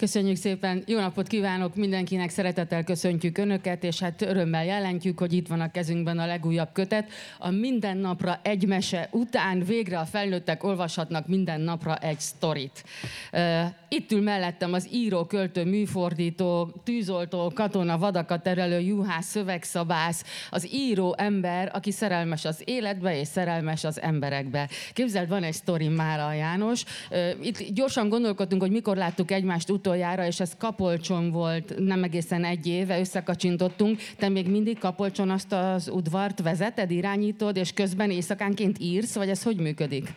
Köszönjük szépen, jó napot kívánok mindenkinek, szeretettel köszöntjük Önöket, és hát örömmel jelentjük, hogy itt van a kezünkben a legújabb kötet. A minden napra egy mese után végre a felnőttek olvashatnak minden napra egy sztorit. Itt ül mellettem az író, költő, műfordító, tűzoltó, katona, vadakat terelő, juhász, szövegszabász, az író ember, aki szerelmes az életbe és szerelmes az emberekbe. Képzeld, van egy sztori Mára János. Itt gyorsan gondolkodtunk, hogy mikor láttuk egymást utol utoljára, és ez Kapolcson volt nem egészen egy éve, összekacsintottunk. Te még mindig Kapolcson azt az udvart vezeted, irányítod, és közben éjszakánként írsz, vagy ez hogy működik?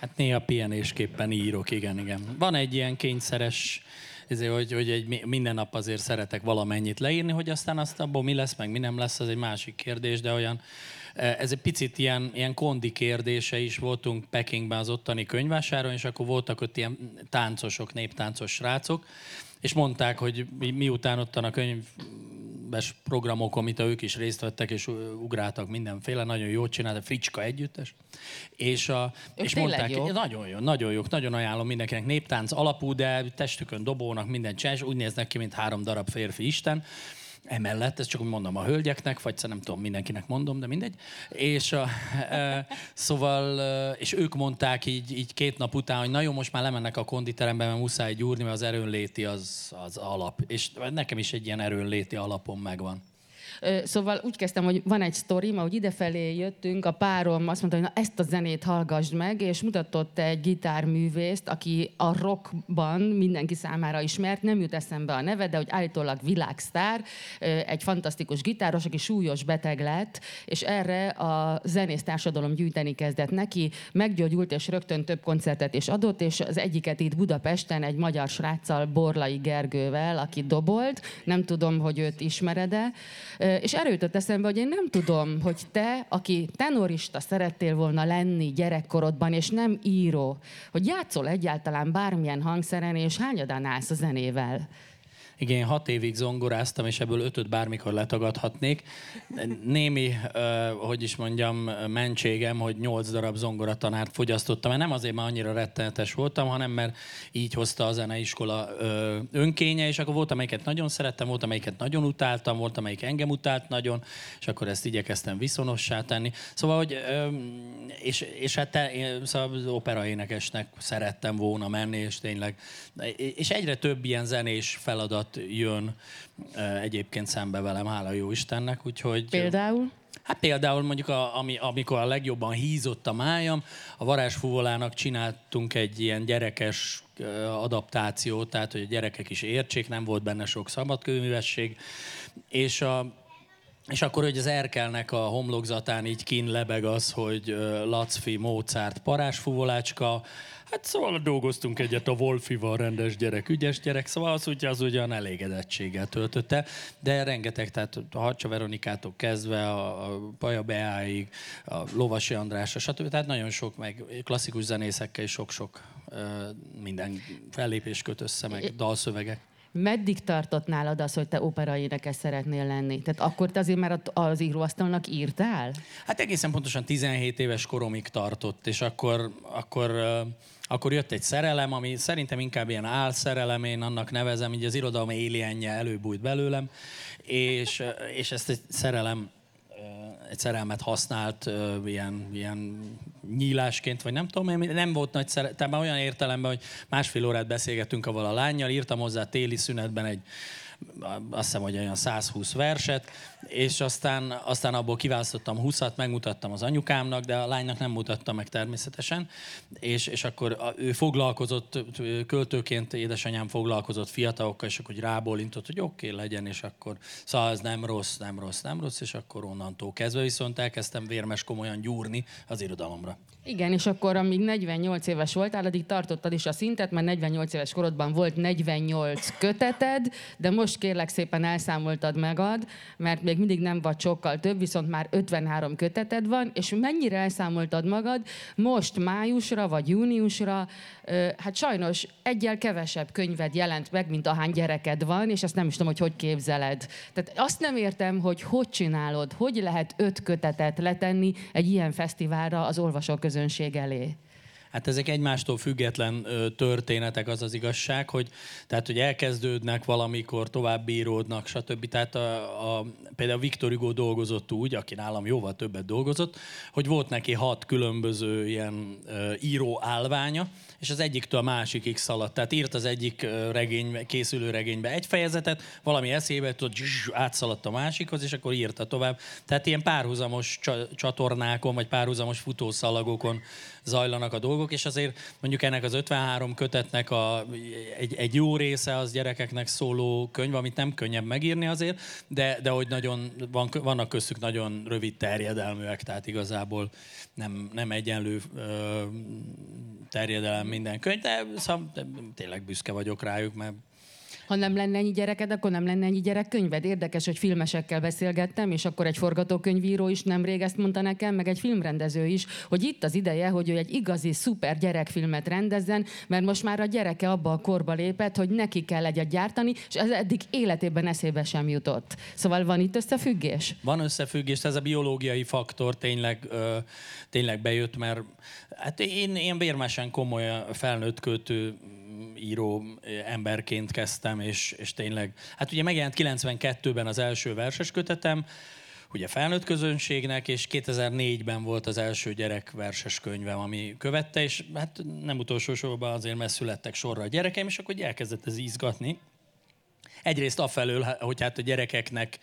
Hát néha pihenésképpen írok, igen, igen. Van egy ilyen kényszeres ezért, hogy, hogy egy, minden nap azért szeretek valamennyit leírni, hogy aztán azt abból mi lesz, meg mi nem lesz, az egy másik kérdés, de olyan ez egy picit ilyen, ilyen kondi kérdése is voltunk Pekingben az ottani könyvásáron, és akkor voltak ott ilyen táncosok, néptáncos srácok, és mondták, hogy miután ott a könyves programokon, amit ők is részt vettek, és ugráltak mindenféle, nagyon jót csináltak, Fricska együttes. És, a, és mondták, jó. nagyon jó, nagyon jó, nagyon ajánlom mindenkinek. Néptánc alapú, de testükön dobónak minden csinálás, úgy néznek ki, mint három darab férfi isten emellett, ezt csak úgy mondom a hölgyeknek, vagy nem tudom, mindenkinek mondom, de mindegy. És a, e, szóval, e, és ők mondták így, így két nap után, hogy na most már lemennek a konditerembe, mert muszáj gyúrni, mert az erőnléti az, az alap. És nekem is egy ilyen erőnléti alapom megvan. Szóval úgy kezdtem, hogy van egy sztori, hogy idefelé jöttünk, a párom azt mondta, hogy na ezt a zenét hallgassd meg, és mutatott egy gitárművészt, aki a rockban mindenki számára ismert, nem jut eszembe a neve, de hogy állítólag világsztár, egy fantasztikus gitáros, aki súlyos beteg lett, és erre a zenész társadalom gyűjteni kezdett neki, meggyógyult, és rögtön több koncertet is adott, és az egyiket itt Budapesten egy magyar sráccal, Borlai Gergővel, aki dobolt, nem tudom, hogy őt ismered-e, és erőtött eszembe, hogy én nem tudom, hogy te, aki tenorista szerettél volna lenni gyerekkorodban, és nem író, hogy játszol egyáltalán bármilyen hangszeren, és hányadán állsz a zenével? Igen, hat évig zongoráztam, és ebből ötöt bármikor letagadhatnék. Némi, hogy is mondjam, mentségem, hogy nyolc darab zongoratanárt fogyasztottam, mert nem azért, mert annyira rettenetes voltam, hanem mert így hozta a zeneiskola önkénye, és akkor volt, amelyiket nagyon szerettem, volt, amelyiket nagyon utáltam, volt, amelyik engem utált nagyon, és akkor ezt igyekeztem viszonossá tenni. Szóval, hogy, és, és hát én, szóval az operaénekesnek szerettem volna menni, és tényleg, és egyre több ilyen zenés feladat jön egyébként szembe velem, hála jó Istennek, úgyhogy... Például? Hát például mondjuk, a, ami, amikor a legjobban hízott a májam, a varázsfúvolának csináltunk egy ilyen gyerekes adaptációt, tehát hogy a gyerekek is értsék, nem volt benne sok szabadkőművesség, és a, és akkor, hogy az Erkelnek a homlokzatán így kín lebeg az, hogy Lacfi, Mozart, parásfúvolácska, Hát szóval dolgoztunk egyet a Wolfival, rendes gyerek, ügyes gyerek, szóval az, ugye, az ugyan elégedettséggel töltötte, de rengeteg, tehát a Hacsa Veronikától kezdve, a, a Paja Beáig, a Lovasi András, stb. Tehát nagyon sok, meg klasszikus zenészekkel sok-sok minden fellépés köt össze, meg dalszövegek. Meddig tartott nálad az, hogy te operaénekes szeretnél lenni? Tehát akkor te azért már az íróasztalnak írtál? Hát egészen pontosan 17 éves koromig tartott, és akkor, akkor akkor jött egy szerelem, ami szerintem inkább ilyen álszerelem, én annak nevezem, így az irodalom élienje előbújt belőlem, és, és ezt egy szerelem egy szerelmet használt ilyen, ilyen nyílásként, vagy nem tudom, nem volt nagy szeretem, olyan értelemben, hogy másfél órát beszélgettünk avval a lányjal, írtam hozzá téli szünetben egy azt hiszem, hogy olyan 120 verset, és aztán, aztán abból kiválasztottam 20-at, megmutattam az anyukámnak, de a lánynak nem mutattam meg természetesen, és, és akkor ő foglalkozott, költőként édesanyám foglalkozott fiatalokkal, és akkor rábólintott, hogy oké, okay, legyen, és akkor szóval ez nem rossz, nem rossz, nem rossz, és akkor onnantól kezdve viszont elkezdtem vérmes komolyan gyúrni az irodalomra. Igen, és akkor amíg 48 éves voltál, addig tartottad is a szintet, mert 48 éves korodban volt 48 köteted, de most kérlek szépen elszámoltad megad, mert még mindig nem vagy sokkal több, viszont már 53 köteted van, és mennyire elszámoltad magad, most májusra vagy júniusra, hát sajnos egyel kevesebb könyved jelent meg, mint ahány gyereked van, és ezt nem is tudom, hogy hogy képzeled. Tehát azt nem értem, hogy hogy csinálod, hogy lehet öt kötetet letenni egy ilyen fesztiválra az olvasóközönség elé. Hát ezek egymástól független történetek, az az igazság, hogy, tehát, hogy elkezdődnek valamikor, tovább íródnak, stb. Tehát a, a, például Viktor Hugo dolgozott úgy, aki nálam jóval többet dolgozott, hogy volt neki hat különböző ilyen író állványa, és az egyiktől a másikig szaladt. Tehát írt az egyik regény, készülő regénybe egy fejezetet, valami eszébe tudott, átszaladt a másikhoz, és akkor írta tovább. Tehát ilyen párhuzamos csatornákon, vagy párhuzamos futószalagokon zajlanak a dolgok, és azért mondjuk ennek az 53 kötetnek a, egy, egy jó része az gyerekeknek szóló könyv, amit nem könnyebb megírni azért, de, de hogy nagyon, van, vannak köztük nagyon rövid terjedelműek, tehát igazából nem, nem egyenlő ö, terjedelem minden könyv, de, szóval, de tényleg büszke vagyok rájuk, mert ha nem lenne ennyi gyereked, akkor nem lenne ennyi gyerekkönyved. Érdekes, hogy filmesekkel beszélgettem, és akkor egy forgatókönyvíró is nemrég ezt mondta nekem, meg egy filmrendező is, hogy itt az ideje, hogy ő egy igazi szuper gyerekfilmet rendezzen, mert most már a gyereke abba a korba lépett, hogy neki kell egyet gyártani, és ez eddig életében eszébe sem jutott. Szóval van itt összefüggés? Van összefüggés, ez a biológiai faktor tényleg, ö, tényleg bejött, mert hát én, én vérmesen komoly felnőtt költő író emberként kezdtem, és, és tényleg, hát ugye megjelent 92-ben az első verses kötetem, ugye felnőtt közönségnek, és 2004-ben volt az első verses könyvem, ami követte, és hát nem utolsó sorban azért mert születtek sorra a gyerekeim, és akkor elkezdett ez izgatni. Egyrészt afelől, hogy hát a gyerekeknek,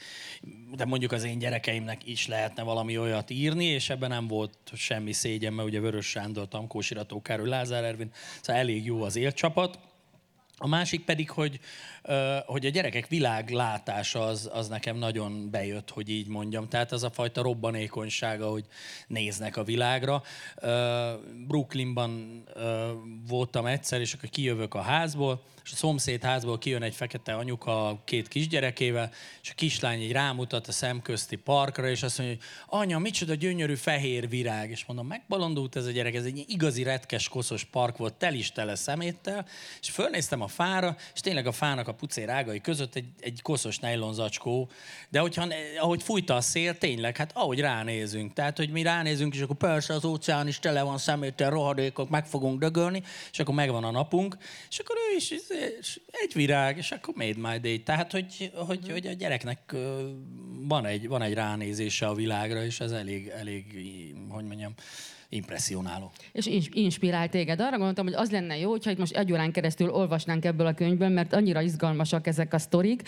de mondjuk az én gyerekeimnek is lehetne valami olyat írni, és ebben nem volt semmi szégyen, mert ugye Vörös Sándor, Tamkós Irató, Károly Lázár Ervin, szóval elég jó az élcsapat. A másik pedig, hogy, hogy a gyerekek világlátása az, az nekem nagyon bejött, hogy így mondjam. Tehát az a fajta robbanékonysága, hogy néznek a világra. Brooklynban voltam egyszer, és akkor kijövök a házból, és a szomszéd házból kijön egy fekete anyuka két kisgyerekével, és a kislány így rámutat a szemközti parkra, és azt mondja, hogy anya, micsoda gyönyörű fehér virág. És mondom, megbalondult ez a gyerek, ez egy igazi retkes, koszos park volt, tel is tele szeméttel, és fölnéztem a fára, és tényleg a fának a pucér ágai között egy, egy koszos nejlonzacskó, de hogyha, ahogy fújta a szél, tényleg, hát ahogy ránézünk, tehát, hogy mi ránézünk, és akkor persze az óceán is tele van szeméttel, rohadékok, meg fogunk dögölni, és akkor megvan a napunk, és akkor ő is és egy virág, és akkor made my day. Tehát, hogy, hogy, hogy a gyereknek van egy, van egy ránézése a világra, és ez elég, elég hogy mondjam, impressionáló. És inspirál téged. Arra gondoltam, hogy az lenne jó, hogyha itt most egy órán keresztül olvasnánk ebből a könyvből, mert annyira izgalmasak ezek a sztorik.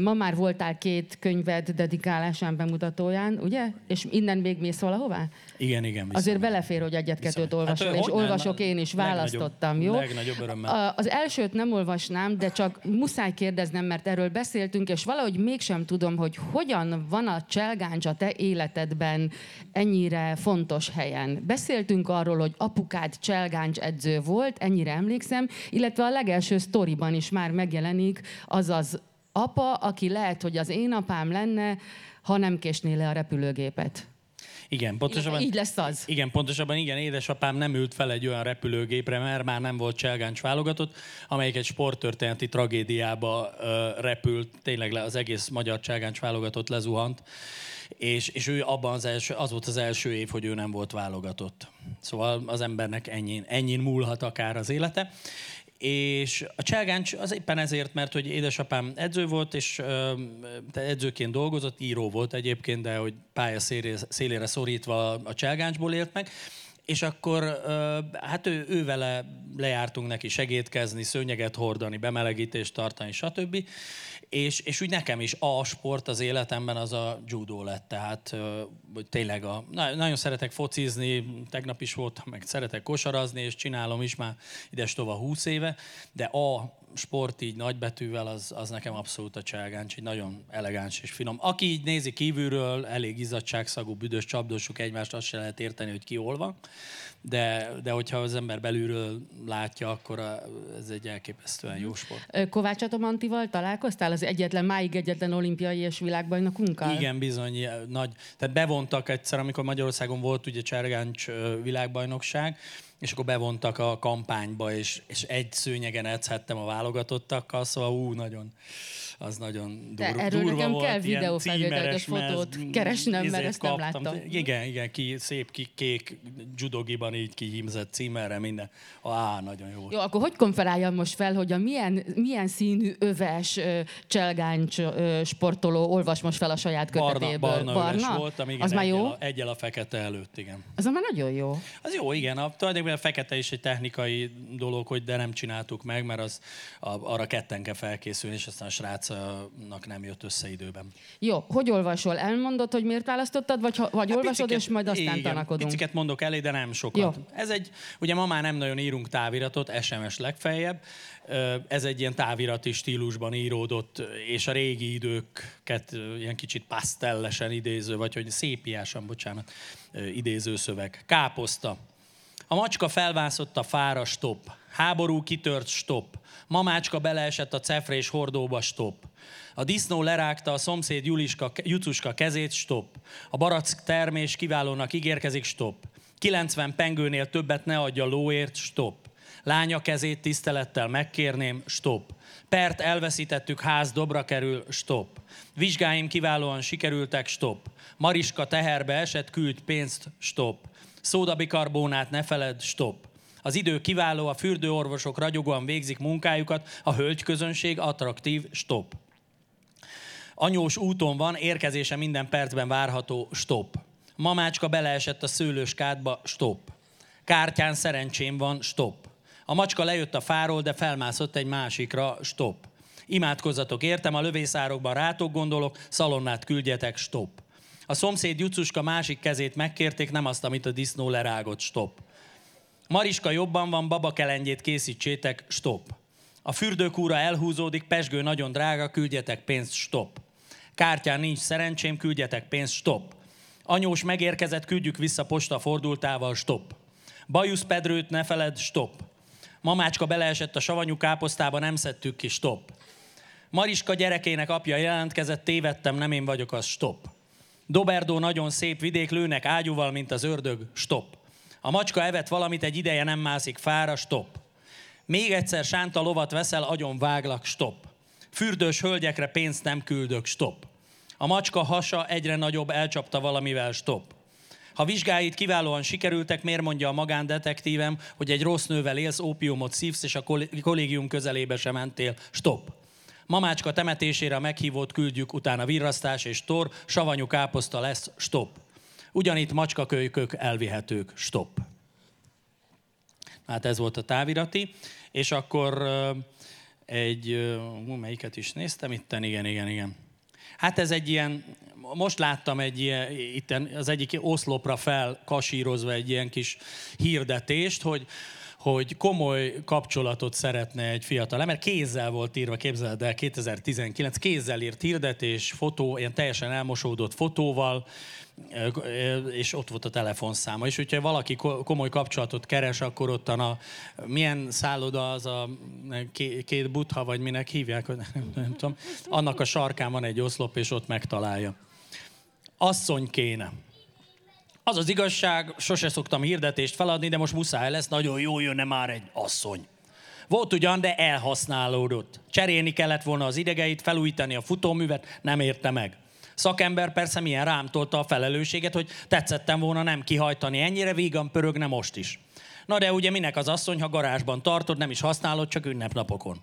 Ma már voltál két könyved dedikálásán bemutatóján, ugye? És innen még mész valahová? Igen, igen. Viszont. Azért belefér, hogy egyet-kettőt olvasol, hát, és olvasok én is, választottam, jó? Legnagyobb örömmel. Az elsőt nem olvasnám, de csak muszáj kérdeznem, mert erről beszéltünk, és valahogy mégsem tudom, hogy hogyan van a cselgáncs a te életedben ennyire fontos helyen. Beszél beszéltünk arról, hogy apukád cselgáncs edző volt, ennyire emlékszem, illetve a legelső sztoriban is már megjelenik az az apa, aki lehet, hogy az én apám lenne, ha nem késné le a repülőgépet. Igen, pontosabban... Így lesz az. Igen, pontosabban igen, édesapám nem ült fel egy olyan repülőgépre, mert már nem volt cselgáncs válogatott, amelyik egy sporttörténeti tragédiába ö, repült, tényleg le, az egész magyar cselgáncs válogatott lezuhant és, és ő abban az, első, az volt az első év, hogy ő nem volt válogatott. Szóval az embernek ennyin, ennyin múlhat akár az élete. És a cselgáncs az éppen ezért, mert hogy édesapám edző volt, és edzőként dolgozott, író volt egyébként, de hogy pálya szélére szorítva a cselgáncsból élt meg, és akkor hát ő, ő vele lejártunk neki segítkezni, szőnyeget hordani, bemelegítést tartani, stb. És, és úgy nekem is a sport az életemben az a judo lett, tehát hogy tényleg a, na, nagyon szeretek focizni, tegnap is voltam, meg szeretek kosarazni, és csinálom is már ides tova 20 éve, de a sport így nagybetűvel, az, az nekem abszolút a cselgáncs, egy nagyon elegáns és finom. Aki így nézi kívülről, elég izzadságszagú, büdös csapdosuk egymást, azt se lehet érteni, hogy ki hol van de, de hogyha az ember belülről látja, akkor a, ez egy elképesztően jó sport. Kovács Atomantival találkoztál? Az egyetlen, máig egyetlen olimpiai és világbajnokunkkal? Igen, bizony. Nagy, tehát bevontak egyszer, amikor Magyarországon volt ugye Csergáncs világbajnokság, és akkor bevontak a kampányba, és, és egy szőnyegen edzhettem a válogatottakkal, szóval ú, nagyon, az nagyon De dur, erről durva nekem volt. kell címeres fotót mez- keresnem, mert ezt nem kaptam. láttam. Igen, igen, ki, szép ki, kék judogiban így kihímzett címerre minden. Á, nagyon jó. Jó, akkor hogy konferáljam most fel, hogy a milyen, milyen színű öves cselgáncs sportoló olvas most fel a saját Barna, kötetéből? barna, öves voltam, igen, Az már jó? A, egyel a fekete előtt, igen. Az már nagyon jó. Az jó, igen. A, tulajdonképpen a fekete is egy technikai dolog, hogy de nem csináltuk meg, mert az a, arra ketten kell felkészülni, és aztán a srácnak nem jött össze időben. Jó, hogy olvasol? Elmondod, hogy miért választottad, vagy, ha- vagy Hát olvasod, piciket- és majd aztán igen, tanakodunk? Piciket mondok elé, de nem sokat. Jó. Ez egy, ugye ma már nem nagyon írunk táviratot, SMS legfeljebb. Ez egy ilyen távirati stílusban íródott, és a régi időket ilyen kicsit pasztellesen idéző, vagy hogy szépiásan, bocsánat, idéző szöveg. Káposzta. A macska felvászott a fára, stop. Háború kitört, stop. Mamácska beleesett a cefre hordóba, stop. A disznó lerágta a szomszéd Juliska, Jucuska kezét, stop. A barack termés kiválónak ígérkezik, stop. 90 pengőnél többet ne adja lóért, stop. Lánya kezét tisztelettel megkérném, stop. Pert elveszítettük, ház dobra kerül, stop. Vizsgáim kiválóan sikerültek, stop. Mariska teherbe esett, küld pénzt, stop. Szódabikarbónát ne feled, stop. Az idő kiváló, a fürdőorvosok ragyogóan végzik munkájukat, a hölgyközönség attraktív, stop. Anyós úton van, érkezése minden percben várható, stop. Mamácska beleesett a szőlős kádba, stop. Kártyán szerencsém van, stop. A macska lejött a fáról, de felmászott egy másikra, stop. Imádkozzatok, értem, a lövészárokban rátok gondolok, szalonnát küldjetek, stop. A szomszéd Jucuska másik kezét megkérték, nem azt, amit a disznó lerágott, stop. Mariska jobban van, babakelendjét készítsétek, stop. A fürdőkúra elhúzódik, pesgő nagyon drága, küldjetek pénzt, stop. Kártyán nincs szerencsém, küldjetek pénzt, stop. Anyós megérkezett, küldjük vissza posta fordultával, stop. Bajusz Pedrőt ne feled, stop. Mamácska beleesett a savanyú káposztába, nem szedtük ki, stop. Mariska gyerekének apja jelentkezett, tévedtem, nem én vagyok az, stop. Doberdó nagyon szép vidék, lőnek ágyúval, mint az ördög, stop. A macska evett valamit, egy ideje nem mászik fára, stop. Még egyszer sánta lovat veszel, agyon váglak, stop. Fürdős hölgyekre pénzt nem küldök, stop. A macska hasa egyre nagyobb, elcsapta valamivel, stop. Ha vizsgáid kiválóan sikerültek, miért mondja a magándetektívem, hogy egy rossz nővel élsz, ópiumot szívsz, és a koll- kollégium közelébe sem mentél, stop. Mamácska temetésére a meghívót küldjük, utána virrasztás és tor, savanyú káposzta lesz, stop. Ugyanitt macskakölykök elvihetők, stop. Hát ez volt a távirati, és akkor egy, hú, melyiket is néztem itten, igen, igen, igen. Hát ez egy ilyen, most láttam egy ilyen, itten az egyik oszlopra fel kasírozva egy ilyen kis hirdetést, hogy hogy komoly kapcsolatot szeretne egy fiatal ember. Kézzel volt írva, képzeld el, 2019, kézzel írt hirdetés, fotó, ilyen teljesen elmosódott fotóval, és ott volt a telefonszáma. És hogyha valaki ko- komoly kapcsolatot keres, akkor ott a milyen szálloda az a ké- két butha, vagy minek hívják, nem, nem tudom, annak a sarkán van egy oszlop, és ott megtalálja. Asszony kéne. Az az igazság, sose szoktam hirdetést feladni, de most muszáj lesz, nagyon jó jönne már egy asszony. Volt ugyan, de elhasználódott. Cserélni kellett volna az idegeit, felújítani a futóművet, nem érte meg. Szakember persze milyen rám tolta a felelősséget, hogy tetszettem volna nem kihajtani ennyire, vígan pörögne most is. Na de ugye minek az asszony, ha garázsban tartod, nem is használod, csak ünnepnapokon.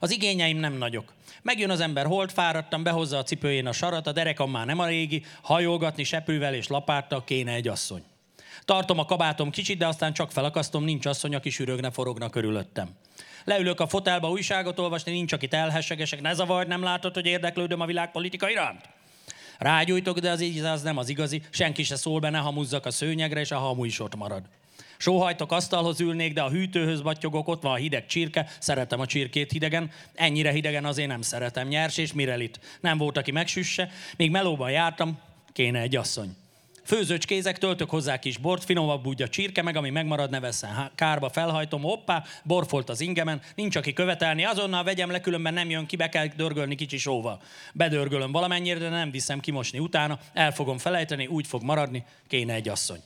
Az igényeim nem nagyok. Megjön az ember, holt fáradtam, behozza a cipőjén a sarat, a derekam már nem a régi, hajolgatni sepővel és lapáttal kéne egy asszony. Tartom a kabátom kicsit, de aztán csak felakasztom, nincs asszony, aki sürögne, forogna körülöttem. Leülök a fotelba újságot olvasni, nincs, akit elhessegesek, ne zavarj, nem látod, hogy érdeklődöm a világpolitika iránt? Rágyújtok, de az így az nem az igazi, senki se szól be, ne hamuzzak a szőnyegre, és a hamu is ott marad. Sóhajtok, asztalhoz ülnék, de a hűtőhöz battyogok, ott van a hideg csirke, szeretem a csirkét hidegen, ennyire hidegen azért nem szeretem. Nyers és mirelit. Nem volt, aki megsüsse, míg melóban jártam, kéne egy asszony. Főzőcskézek, töltök hozzá kis bort, finomabb úgy a csirke, meg ami megmarad, ne vesszen Há- kárba, felhajtom, hoppá, borfolt az ingemen, nincs aki követelni, azonnal vegyem le, különben nem jön ki, be kell dörgölni kicsi sóval. Bedörgölöm valamennyire, de nem viszem kimosni utána, el fogom felejteni, úgy fog maradni, kéne egy asszony.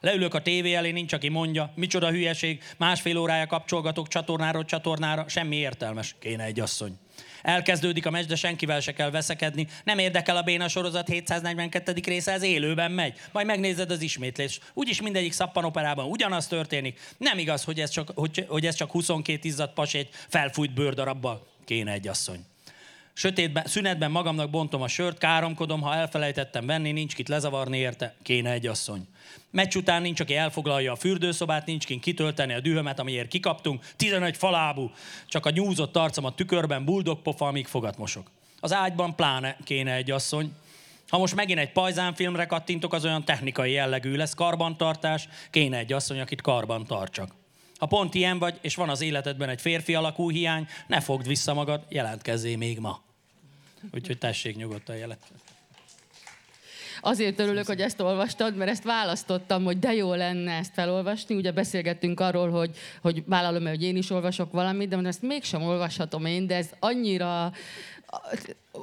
Leülök a tévé elé, nincs, aki mondja, micsoda hülyeség, másfél órája kapcsolgatok csatornáról csatornára, semmi értelmes, kéne egy asszony. Elkezdődik a meccs, de senkivel se kell veszekedni. Nem érdekel a béna sorozat 742. része, ez élőben megy. Majd megnézed az ismétlést. Úgyis mindegyik szappanoperában ugyanaz történik. Nem igaz, hogy ez csak, hogy, hogy ez csak 22 izzadt pas egy felfújt bőrdarabbal. Kéne egy asszony. Sötétben, szünetben magamnak bontom a sört, káromkodom, ha elfelejtettem venni, nincs kit lezavarni érte, kéne egy asszony. Meccs után nincs, aki elfoglalja a fürdőszobát, nincs kint kitölteni a dühömet, amiért kikaptunk, 11 falábú, csak a nyúzott arcom a tükörben, buldogpofa, amíg fogat mosok. Az ágyban pláne kéne egy asszony. Ha most megint egy pajzánfilmre kattintok, az olyan technikai jellegű lesz, karbantartás, kéne egy asszony, akit karban tartsak. Ha pont ilyen vagy, és van az életedben egy férfi alakú hiány, ne fogd vissza magad, jelentkezzé még ma. Úgyhogy tessék nyugodtan jelentkezni. Azért örülök, hogy ezt olvastad, mert ezt választottam, hogy de jó lenne ezt felolvasni. Ugye beszélgettünk arról, hogy, hogy vállalom hogy én is olvasok valamit, de ezt mégsem olvashatom én, de ez annyira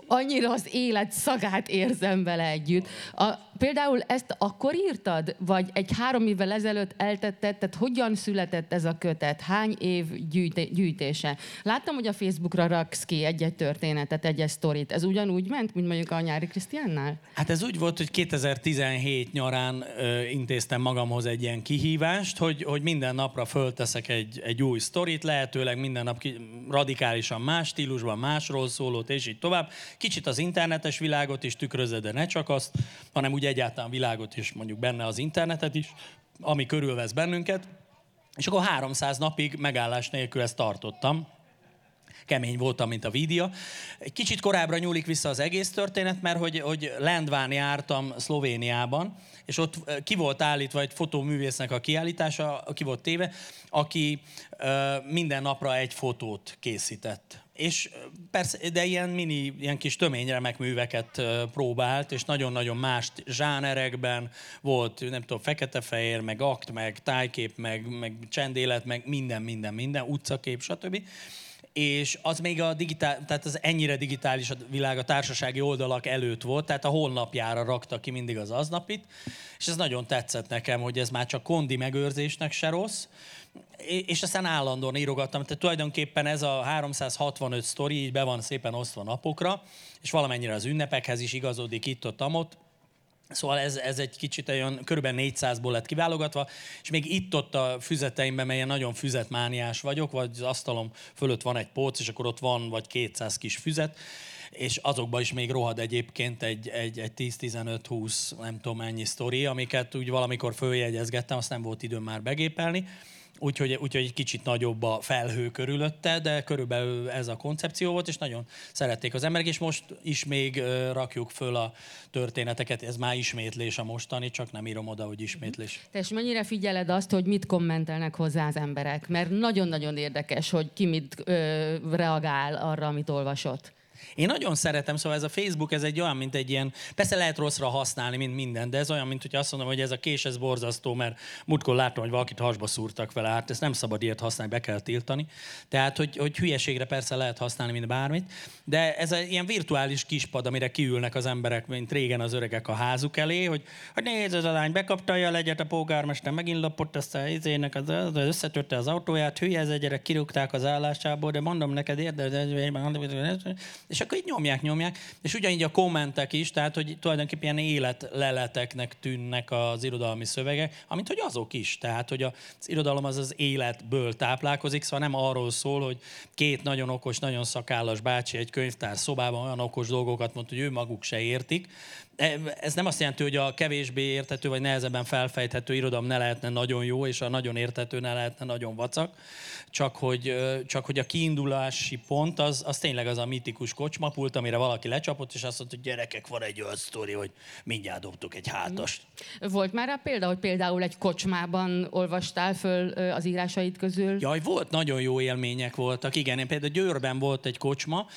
annyira az élet szagát érzem vele együtt. A, például ezt akkor írtad? Vagy egy három évvel ezelőtt eltetted? Tehát hogyan született ez a kötet? Hány év gyűjté, gyűjtése? Láttam, hogy a Facebookra raksz ki egy-egy történetet, egy-egy sztorit. Ez ugyanúgy ment, mint mondjuk a nyári Krisztiánnál? Hát ez úgy volt, hogy 2017 nyarán ö, intéztem magamhoz egy ilyen kihívást, hogy, hogy minden napra fölteszek egy, egy új sztorit, lehetőleg minden nap ki, radikálisan más stílusban, másról szólót, és így tovább. Kicsit az internetes világot is tükrözze, de ne csak azt, hanem úgy egyáltalán világot is, mondjuk benne az internetet is, ami körülvesz bennünket. És akkor 300 napig megállás nélkül ezt tartottam kemény voltam, mint a vídia. Egy kicsit korábbra nyúlik vissza az egész történet, mert hogy, hogy Lendván jártam Szlovéniában, és ott ki volt állítva egy fotóművésznek a kiállítása, ki volt téve, aki minden napra egy fotót készített. És persze, de ilyen mini, ilyen kis töményremek műveket próbált, és nagyon-nagyon más zsánerekben volt, nem tudom, fekete-fehér, meg akt, meg tájkép, meg, meg csendélet, meg minden, minden, minden, utcakép, stb. És az még a digitál, tehát az ennyire digitális a világ a társasági oldalak előtt volt, tehát a honlapjára rakta ki mindig az aznapit, és ez nagyon tetszett nekem, hogy ez már csak kondi megőrzésnek se rossz, és aztán állandóan írogattam, tehát tulajdonképpen ez a 365 sztori így be van szépen osztva napokra, és valamennyire az ünnepekhez is igazodik itt-ott, amott, Szóval ez, ez egy kicsit olyan, körülbelül 400-ból lett kiválogatva, és még itt-ott a füzeteimben, melyen nagyon füzetmániás vagyok, vagy az asztalom fölött van egy póc, és akkor ott van vagy 200 kis füzet, és azokban is még rohad egyébként egy, egy, egy 10-15-20, nem tudom mennyi sztori, amiket úgy valamikor följegyezgettem, azt nem volt időm már begépelni úgyhogy, úgyhogy egy kicsit nagyobb a felhő körülötte, de körülbelül ez a koncepció volt, és nagyon szerették az emberek, és most is még rakjuk föl a történeteket, ez már ismétlés a mostani, csak nem írom oda, hogy ismétlés. Te és mennyire figyeled azt, hogy mit kommentelnek hozzá az emberek? Mert nagyon-nagyon érdekes, hogy ki mit ö, reagál arra, amit olvasott. Én nagyon szeretem, szóval ez a Facebook, ez egy olyan, mint egy ilyen, persze lehet rosszra használni, mint minden, de ez olyan, mint hogy azt mondom, hogy ez a kés, ez borzasztó, mert múltkor láttam, hogy valakit hasba szúrtak vele, hát ezt nem szabad ilyet használni, be kell tiltani. Tehát, hogy, hogy hülyeségre persze lehet használni, mint bármit, de ez egy ilyen virtuális kispad, amire kiülnek az emberek, mint régen az öregek a házuk elé, hogy, hogy nézd, az a lány bekapta a legyet, a polgármester megint lopott azt a izének, az, az összetörte az autóját, hülye ez egy gyerek, kirúgták az állásából, de mondom neked, érde, és akkor így nyomják, nyomják, és ugyanígy a kommentek is, tehát hogy tulajdonképpen ilyen életleleteknek tűnnek az irodalmi szövegek, amint hogy azok is. Tehát, hogy az irodalom az az életből táplálkozik, szóval nem arról szól, hogy két nagyon okos, nagyon szakállas bácsi egy könyvtár szobában olyan okos dolgokat mond, hogy ő maguk se értik, ez nem azt jelenti, hogy a kevésbé értető vagy nehezebben felfejthető irodalom ne lehetne nagyon jó, és a nagyon értető ne lehetne nagyon vacak, csak hogy, csak hogy a kiindulási pont az, az tényleg az a mitikus kocsmapult, amire valaki lecsapott, és azt mondta, hogy gyerekek, van egy olyan sztori, hogy mindjárt dobtuk egy hátast. Volt már rá példa, hogy például egy kocsmában olvastál föl az írásait közül? Jaj, volt, nagyon jó élmények voltak. Igen, én például Győrben volt egy kocsma,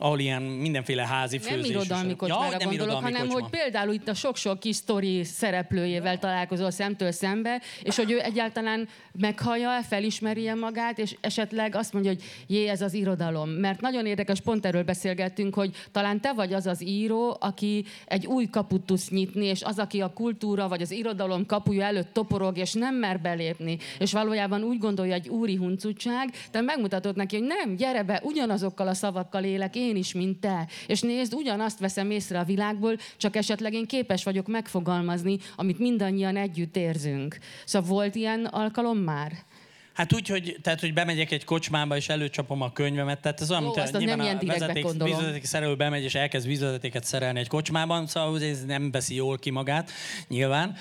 ahol ilyen mindenféle házi főzés. Nem irodalmi kocsmára ja, nem gondolok, hanem kocsma. hogy például itt a sok-sok kis sztori szereplőjével találkozol szemtől szembe, és hogy ő egyáltalán meghallja, felismeri magát, és esetleg azt mondja, hogy jé, ez az irodalom. Mert nagyon érdekes, pont erről beszélgettünk, hogy talán te vagy az az író, aki egy új kaput tudsz nyitni, és az, aki a kultúra vagy az irodalom kapuja előtt toporog, és nem mer belépni, és valójában úgy gondolja, egy úri huncutság, te megmutatod neki, hogy nem, gyere be, ugyanazokkal a szavakkal élek én is, mint te. És nézd, ugyanazt veszem észre a világból, csak esetleg én képes vagyok megfogalmazni, amit mindannyian együtt érzünk. Szóval volt ilyen alkalom már? Hát úgy, hogy, tehát, hogy bemegyek egy kocsmába, és előcsapom a könyvemet, tehát ez olyan, Ó, mint nyilván nem a vezeték, vezeték szerelő bemegy, és elkezd vízvezetéket szerelni egy kocsmában, szóval ez nem veszi jól ki magát, nyilván.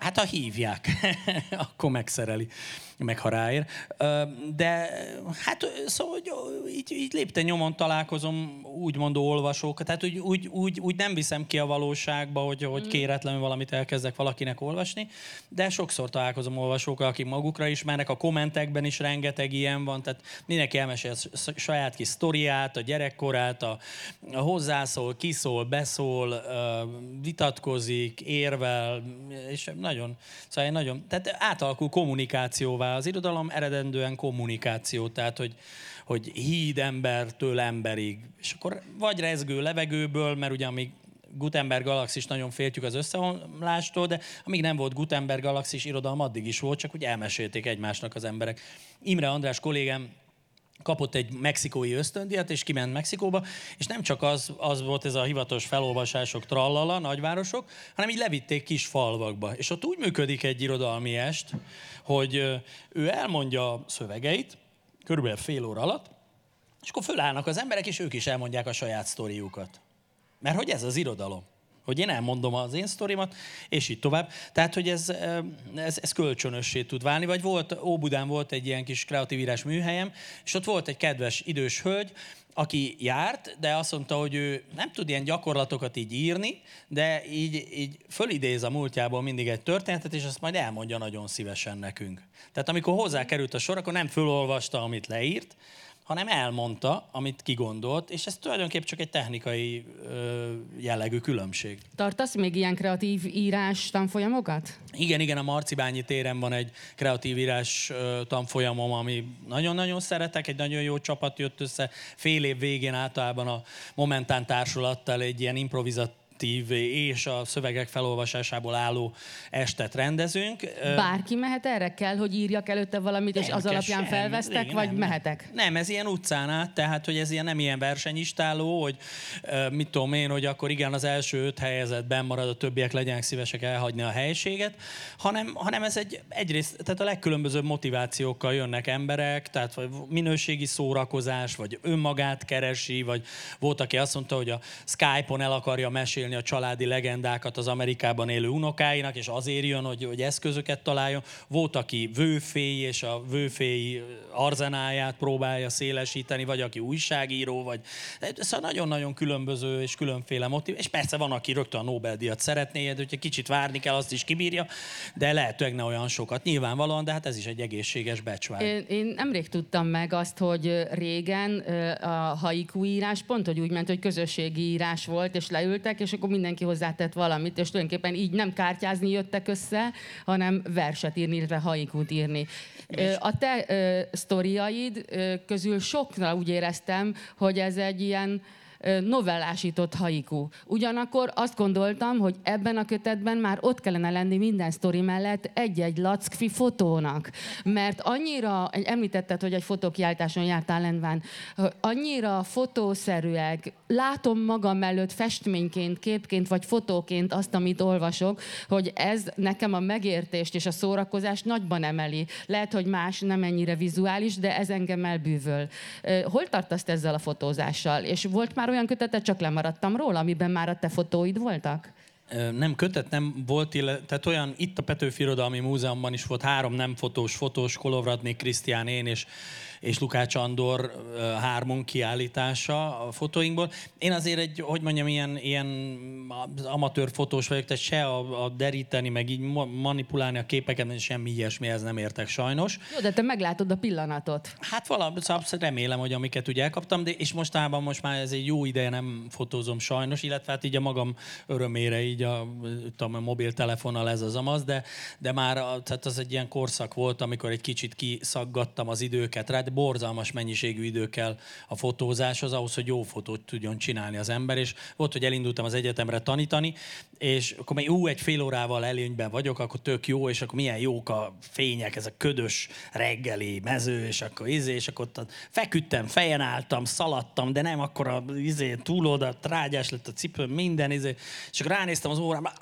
Hát ha hívják, akkor megszereli meg ha ráér. De hát szóval hogy így, így lépten nyomon találkozom úgymondó olvasók, tehát úgy, úgy, úgy, úgy nem viszem ki a valóságba, hogy, hogy mm. kéretlenül valamit elkezdek valakinek olvasni, de sokszor találkozom olvasókkal, akik magukra ismernek, a kommentekben is rengeteg ilyen van, tehát mindenki elmesél a saját kis sztoriát, a gyerekkorát, a, a hozzászól, kiszól, beszól, vitatkozik, érvel, és nagyon, szóval nagyon, tehát átalakul kommunikációvá az irodalom eredendően kommunikáció, tehát hogy, hogy híd embertől emberig. És akkor vagy rezgő levegőből, mert ugye amíg Gutenberg galaxis nagyon féltjük az összeomlástól, de amíg nem volt Gutenberg galaxis irodalom, addig is volt, csak úgy elmesélték egymásnak az emberek. Imre András kollégám kapott egy mexikói ösztöndiat, és kiment Mexikóba, és nem csak az, az volt ez a hivatos felolvasások trallala, nagyvárosok, hanem így levitték kis falvakba. És ott úgy működik egy irodalmi est, hogy ő elmondja szövegeit, körülbelül fél óra alatt, és akkor fölállnak az emberek, és ők is elmondják a saját sztoriukat. Mert hogy ez az irodalom hogy én elmondom az én sztorimat, és így tovább. Tehát, hogy ez, ez, ez kölcsönössé tud válni. Vagy volt, Óbudán volt egy ilyen kis kreatív írás műhelyem, és ott volt egy kedves idős hölgy, aki járt, de azt mondta, hogy ő nem tud ilyen gyakorlatokat így írni, de így, így fölidéz a múltjából mindig egy történetet, és azt majd elmondja nagyon szívesen nekünk. Tehát amikor hozzá került a sor, akkor nem fölolvasta, amit leírt, hanem elmondta, amit kigondolt, és ez tulajdonképpen csak egy technikai ö, jellegű különbség. Tartasz még ilyen kreatív írás tanfolyamokat? Igen, igen, a Marcibányi téren van egy kreatív írás ö, tanfolyamom, ami nagyon-nagyon szeretek, egy nagyon jó csapat jött össze. Fél év végén általában a Momentán társulattal egy ilyen improvizat aktív és a szövegek felolvasásából álló estet rendezünk. Bárki mehet erre? Kell, hogy írjak előtte valamit, és az alapján felvesztek, nem, vagy nem, mehetek? Nem, ez ilyen utcán át, tehát hogy ez ilyen nem ilyen versenyistáló, hogy mit tudom én, hogy akkor igen, az első öt helyezetben marad, a többiek legyenek szívesek elhagyni a helységet, hanem, hanem ez egy egyrészt, tehát a legkülönbözőbb motivációkkal jönnek emberek, tehát vagy minőségi szórakozás, vagy önmagát keresi, vagy volt, aki azt mondta, hogy a Skype-on el akarja mesélni mesélni a családi legendákat az Amerikában élő unokáinak, és azért jön, hogy, hogy eszközöket találjon. Volt, aki vőfély, és a vőfély arzenáját próbálja szélesíteni, vagy aki újságíró, vagy... Szóval nagyon-nagyon különböző és különféle motiv. És persze van, aki rögtön a Nobel-díjat szeretné, de hogyha kicsit várni kell, azt is kibírja, de lehetőleg ne olyan sokat. Nyilvánvalóan, de hát ez is egy egészséges becsvágy. Én, én nemrég tudtam meg azt, hogy régen a haiku írás pont, hogy úgy ment, hogy közösségi írás volt, és leültek, és akkor mindenki hozzátett valamit, és tulajdonképpen így nem kártyázni jöttek össze, hanem verset írni, illetve haikút írni. A te sztoriaid közül sokra úgy éreztem, hogy ez egy ilyen novellásított haiku. Ugyanakkor azt gondoltam, hogy ebben a kötetben már ott kellene lenni minden sztori mellett egy-egy lackfi fotónak. Mert annyira, említetted, hogy egy fotókiáltáson jártál Lendván, annyira fotószerűek, látom magam előtt festményként, képként vagy fotóként azt, amit olvasok, hogy ez nekem a megértést és a szórakozást nagyban emeli. Lehet, hogy más nem ennyire vizuális, de ez engem elbűvöl. Hol tartasz ezzel a fotózással? És volt már olyan kötetet, csak lemaradtam róla, amiben már a te fotóid voltak? Nem kötet, nem volt, tehát olyan, itt a Petőfi Irodalmi Múzeumban is volt három nem fotós fotós, Kolovratnik, Krisztián, én és és Lukács Andor hármon kiállítása a fotóinkból. Én azért egy, hogy mondjam, ilyen, ilyen amatőr fotós vagyok, tehát se a, a deríteni, meg így manipulálni a képeket, semmi ilyesmihez nem értek sajnos. Jó, de te meglátod a pillanatot. Hát valami, szóval remélem, hogy amiket ugye elkaptam, de és mostában most már ez egy jó ideje nem fotózom sajnos, illetve hát így a magam örömére így a, tudom, a mobiltelefonnal ez az amaz, de, de már tehát az egy ilyen korszak volt, amikor egy kicsit kiszaggattam az időket rá, de borzalmas mennyiségű idő kell a fotózáshoz, ahhoz, hogy jó fotót tudjon csinálni az ember, és volt, hogy elindultam az egyetemre tanítani, és akkor még ú, egy fél órával előnyben vagyok, akkor tök jó, és akkor milyen jók a fények, ez a ködös reggeli mező, és akkor izé, és akkor ott feküdtem, fejen álltam, szaladtam, de nem akkor a izé, túloldalt, trágyás lett a cipőm, minden izé, és akkor ránéztem az órámra,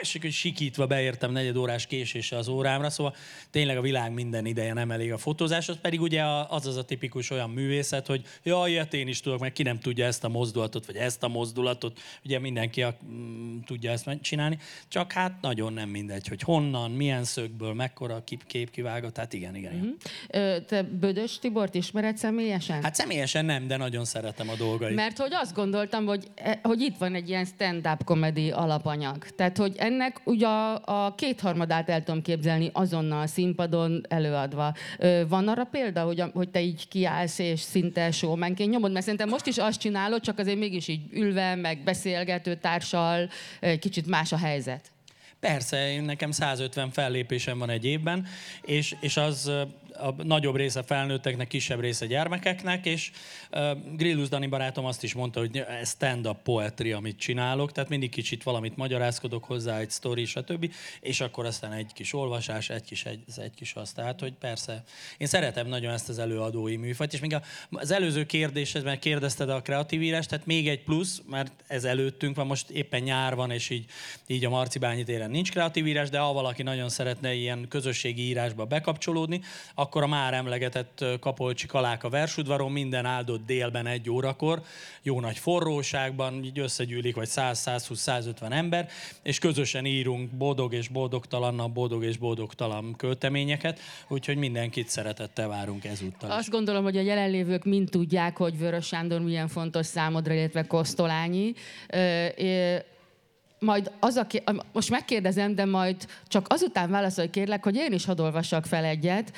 és akkor sikítva beértem negyed órás késése az órámra, szóval tényleg a világ minden ideje nem elég a fotózáshoz, pedig ugye az az a tipikus olyan művészet, hogy jaj, ilyet én is tudok, meg ki nem tudja ezt a mozdulatot, vagy ezt a mozdulatot, ugye mindenki a, mm, tudja ezt csinálni, csak hát nagyon nem mindegy, hogy honnan, milyen szögből, mekkora a kép, képkivágat, tehát igen, igen. igen. Uh-huh. Te Bödös Tibort ismered személyesen? Hát személyesen nem, de nagyon szeretem a dolgait. Mert hogy azt gondoltam, hogy, e, hogy itt van egy ilyen stand-up komedi alapanyag. Tehát, hogy ennek ugye a, a kétharmadát el tudom képzelni azonnal színpadon előadva. Van arra példa, hogy, hogy te így kiállsz és szinte showmanként nyomod? Mert szerintem most is azt csinálod, csak azért mégis így ülve, meg beszélgető társal, kicsit más a helyzet. Persze, nekem 150 fellépésem van egy évben, és, és az a nagyobb része felnőtteknek, kisebb része gyermekeknek, és Grillus Dani barátom azt is mondta, hogy ez stand-up poetry, amit csinálok, tehát mindig kicsit valamit magyarázkodok hozzá, egy sztori, stb. És akkor aztán egy kis olvasás, egy kis, egy, egy kis az. Tehát, hogy persze, én szeretem nagyon ezt az előadói műfajt, és még az előző kérdéshez, mert kérdezted a kreatív írás, tehát még egy plusz, mert ez előttünk van, most éppen nyár van, és így, így a Marcibányi téren nincs kreatív írás, de ha valaki nagyon szeretne ilyen közösségi írásba bekapcsolódni, akkor a már emlegetett Kapolcsi Kaláka versudvaron minden áldott délben egy órakor, jó nagy forróságban, így összegyűlik vagy 100-120-150 ember, és közösen írunk boldog és boldogtalan, boldog és boldogtalan költeményeket, úgyhogy mindenkit szeretettel várunk ezúttal. Azt gondolom, hogy a jelenlévők mind tudják, hogy Vörös Sándor milyen fontos számodra, illetve Kosztolányi majd az, aki, most megkérdezem, de majd csak azután válaszolj kérlek, hogy én is hadd olvassak fel egyet,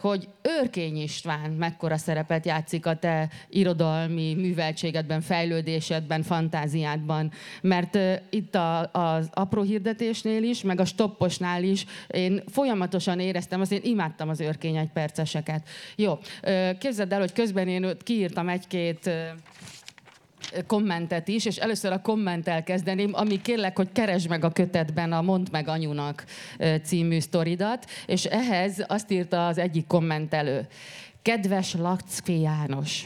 hogy Őrkény István mekkora szerepet játszik a te irodalmi műveltségedben, fejlődésedben, fantáziádban. Mert itt a, az apró hirdetésnél is, meg a stopposnál is én folyamatosan éreztem, azt én imádtam az Őrkény egy perceseket. Jó, képzeld el, hogy közben én kiírtam egy-két kommentet is, és először a kommentel kezdeném, ami kérlek, hogy keresd meg a kötetben a Mond meg anyunak című sztoridat, és ehhez azt írta az egyik kommentelő. Kedves Lackfi János,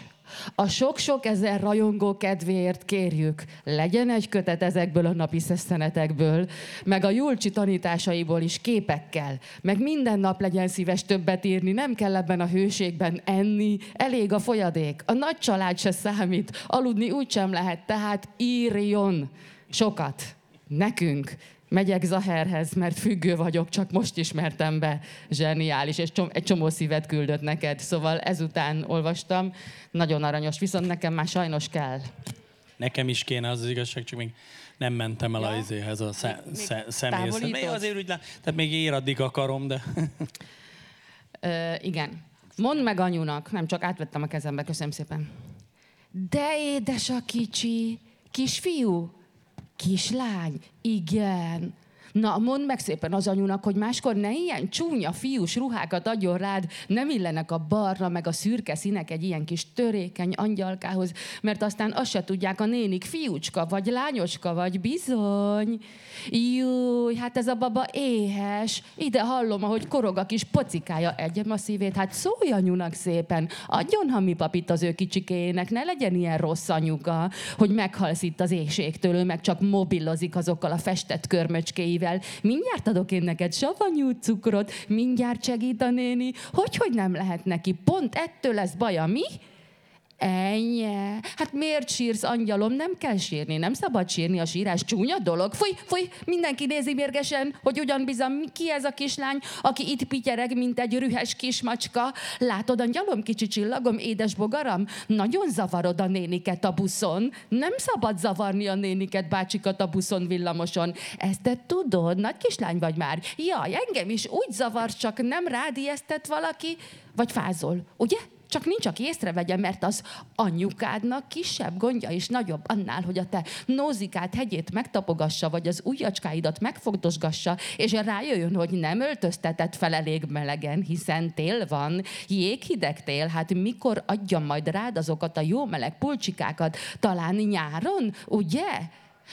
a sok-sok ezer rajongó kedvéért kérjük, legyen egy kötet ezekből a napi szesztenetekből, meg a Julcsi tanításaiból is képekkel, meg minden nap legyen szíves többet írni, nem kell ebben a hőségben enni, elég a folyadék. A nagy család se számít, aludni úgysem lehet, tehát írjon sokat. Nekünk, megyek Zaherhez, mert függő vagyok, csak most ismertem be. Zseniális, és egy csomó szívet küldött neked. Szóval ezután olvastam, nagyon aranyos, viszont nekem már sajnos kell. Nekem is kéne az, az igazság, csak még nem mentem el ja. a izéhez a személyhez. Még azért úgy, tehát még ér addig akarom, de... Ö, igen. Mondd meg anyunak, nem csak átvettem a kezembe, köszönöm szépen. De édes a kicsi, kisfiú, kislány, igen. Na, mondd meg szépen az anyunak, hogy máskor ne ilyen csúnya fiús ruhákat adjon rád, nem illenek a barna meg a szürke színek egy ilyen kis törékeny angyalkához, mert aztán azt se tudják a nénik, fiúcska vagy lányoska vagy, bizony. Júj, hát ez a baba éhes. Ide hallom, ahogy korog a kis pocikája egyem a szívét. Hát szólj anyunak szépen, adjon hami papit az ő kicsikének, ne legyen ilyen rossz anyuka, hogy meghalsz itt az éjségtől, ő meg csak mobilozik azokkal a festett körmöcskéivel, segítségével. Mindjárt adok én neked savanyú cukrot, mindjárt segít a néni. Hogy, hogy nem lehet neki? Pont ettől lesz baja, mi? Ennyi. Hát miért sírsz, angyalom? Nem kell sírni, nem szabad sírni, a sírás csúnya dolog. Fúj, fúj, mindenki nézi mérgesen, hogy ugyan bizony, ki ez a kislány, aki itt pityereg, mint egy rühes kismacska. Látod, angyalom, kicsi csillagom, édes bogaram? Nagyon zavarod a néniket a buszon. Nem szabad zavarni a néniket, bácsikat a buszon, villamoson. Ezt te tudod, nagy kislány vagy már. Jaj, engem is úgy zavar, csak nem rád ijesztett valaki, vagy fázol, ugye? Csak nincs, aki észrevegye, mert az anyukádnak kisebb gondja is nagyobb annál, hogy a te nózikát hegyét megtapogassa, vagy az ujjacskáidat megfogdosgassa, és rájöjjön, hogy nem öltöztetett fel elég melegen, hiszen tél van, jéghideg tél, hát mikor adjam majd rád azokat a jó meleg pulcsikákat? Talán nyáron, ugye?